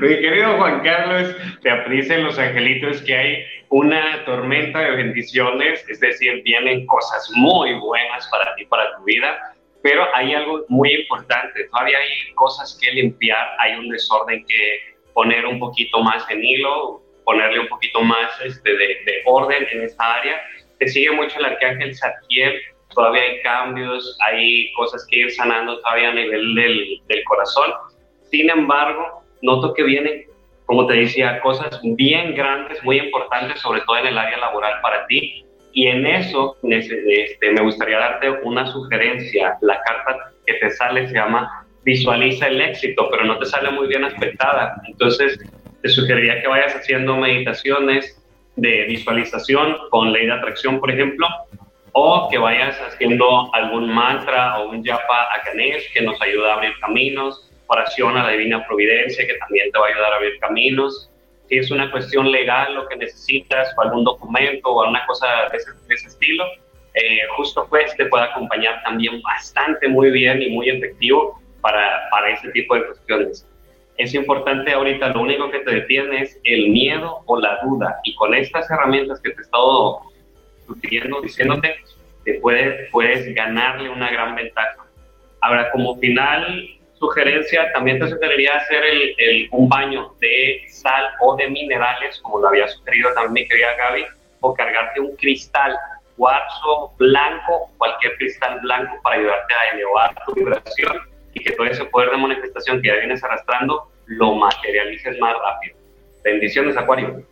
Mi querido Juan Carlos, te aprisen los angelitos que hay una tormenta de bendiciones, es decir, vienen cosas muy buenas para ti, para tu vida, pero hay algo muy importante, todavía hay cosas que limpiar, hay un desorden que poner un poquito más en hilo, ponerle un poquito más este, de, orden en esta área. Te sigue mucho el arcángel Satiel, todavía hay cambios, hay cosas que ir sanando todavía a nivel del, del corazón. Sin embargo, noto que vienen como te decía, cosas bien grandes, muy importantes, sobre todo en el área laboral para ti. Y en eso este, me gustaría darte una sugerencia. La carta que te sale se llama Visualiza el éxito, pero no te sale muy bien aspectada. Entonces, te sugeriría que vayas haciendo meditaciones de visualización con ley de atracción, por ejemplo, o que vayas haciendo algún mantra o un japa a Ganesh que nos ayuda a abrir caminos oración a la divina providencia que también te va a ayudar a abrir caminos. Si es una cuestión legal lo que necesitas o algún documento o alguna cosa de ese, estilo, eh, justo pues te puede acompañar también bastante muy bien y muy efectivo para, para ese tipo de cuestiones. Es importante ahorita, lo único que te detiene es el miedo o la duda y con estas herramientas que te he estado sugiriendo, diciéndote, te puedes, puedes ganarle una gran ventaja. Ahora, como final, sugerencia, también te sugeriría hacer el, un baño de sal o de minerales, como lo había sugerido también mi querida Gaby, o cargarte un cristal, cuarzo blanco, cualquier cristal blanco para ayudarte a elevar tu vibración y que todo ese poder de manifestación que ya vienes arrastrando lo materialices más rápido. Bendiciones, Acuario.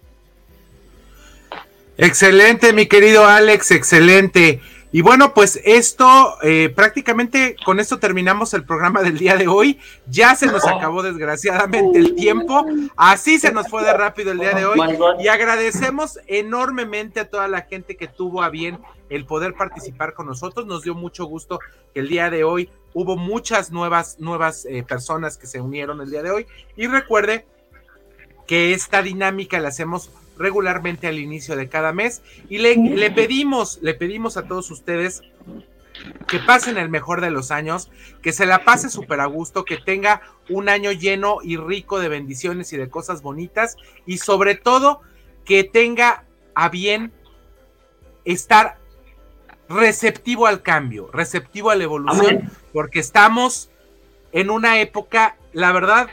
Excelente, mi querido Alex, excelente. Y bueno, pues esto, eh, prácticamente con esto terminamos el programa del día de hoy. Ya se nos acabó desgraciadamente el tiempo. Así se nos fue de rápido el día de hoy. Y agradecemos enormemente a toda la gente que tuvo a bien el poder participar con nosotros. Nos dio mucho gusto que el día de hoy hubo muchas nuevas, nuevas eh, personas que se unieron el día de hoy. Y recuerde que esta dinámica la hacemos regularmente al inicio de cada mes. Y le, le pedimos, le pedimos a todos ustedes que pasen el mejor de los años, que se la pase súper a gusto, que tenga un año lleno y rico de bendiciones y de cosas bonitas. Y sobre todo que tenga a bien estar receptivo al cambio, receptivo a la evolución, porque estamos en una época, la verdad,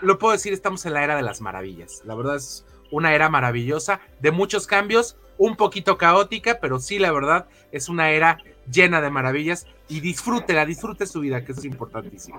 lo puedo decir, estamos en la era de las maravillas. La verdad es una era maravillosa, de muchos cambios, un poquito caótica, pero sí, la verdad, es una era llena de maravillas y disfrútela, disfrute su vida, que es importantísimo.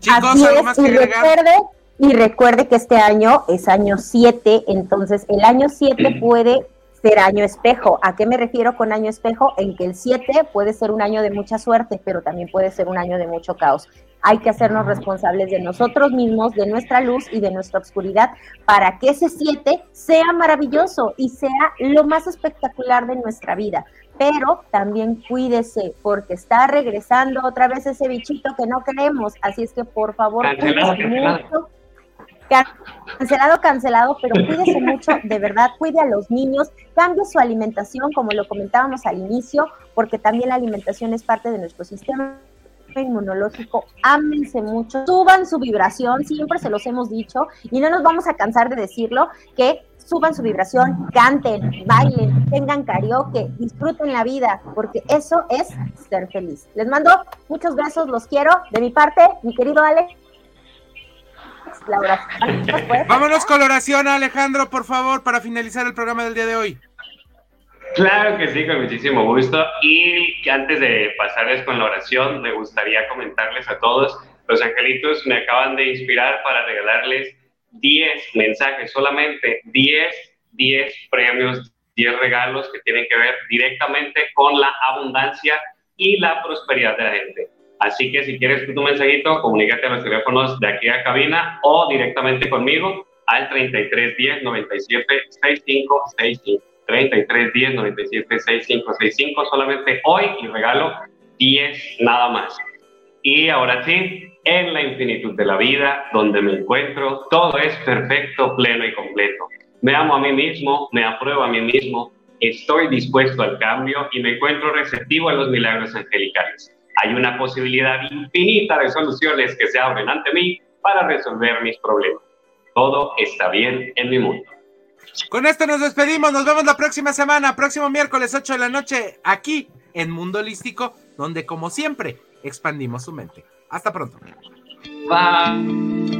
Chicos, ¿algo más que y Recuerde, y recuerde que este año es año 7, entonces el año 7 puede ser año espejo. ¿A qué me refiero con año espejo? En que el 7 puede ser un año de mucha suerte, pero también puede ser un año de mucho caos. Hay que hacernos responsables de nosotros mismos, de nuestra luz y de nuestra oscuridad, para que ese 7 sea maravilloso y sea lo más espectacular de nuestra vida. Pero también cuídese, porque está regresando otra vez ese bichito que no queremos. Así es que por favor, mucho Cancelado, cancelado, pero cuídese mucho, de verdad, cuide a los niños, cambie su alimentación, como lo comentábamos al inicio, porque también la alimentación es parte de nuestro sistema inmunológico, ámense mucho, suban su vibración, siempre se los hemos dicho, y no nos vamos a cansar de decirlo, que suban su vibración, canten, bailen, tengan karaoke, disfruten la vida, porque eso es ser feliz. Les mando muchos besos, los quiero. De mi parte, mi querido Alex. Laura. Vámonos con oración, Alejandro, por favor, para finalizar el programa del día de hoy. Claro que sí, con muchísimo gusto. Y antes de pasarles con la oración, me gustaría comentarles a todos, los angelitos me acaban de inspirar para regalarles 10 mensajes, solamente 10, 10 premios, 10 regalos que tienen que ver directamente con la abundancia y la prosperidad de la gente. Así que si quieres tu mensajito, comunícate a los teléfonos de aquí a cabina o directamente conmigo al 3310 97 65 65. 3310 97 65 65. Solamente hoy y regalo 10 nada más. Y ahora sí, en la infinitud de la vida, donde me encuentro, todo es perfecto, pleno y completo. Me amo a mí mismo, me apruebo a mí mismo, estoy dispuesto al cambio y me encuentro receptivo a los milagros angelicales. Hay una posibilidad infinita de soluciones que se abren ante mí para resolver mis problemas. Todo está bien en mi mundo. Con esto nos despedimos, nos vemos la próxima semana, próximo miércoles 8 de la noche, aquí en Mundo Holístico, donde como siempre expandimos su mente. Hasta pronto. Bye.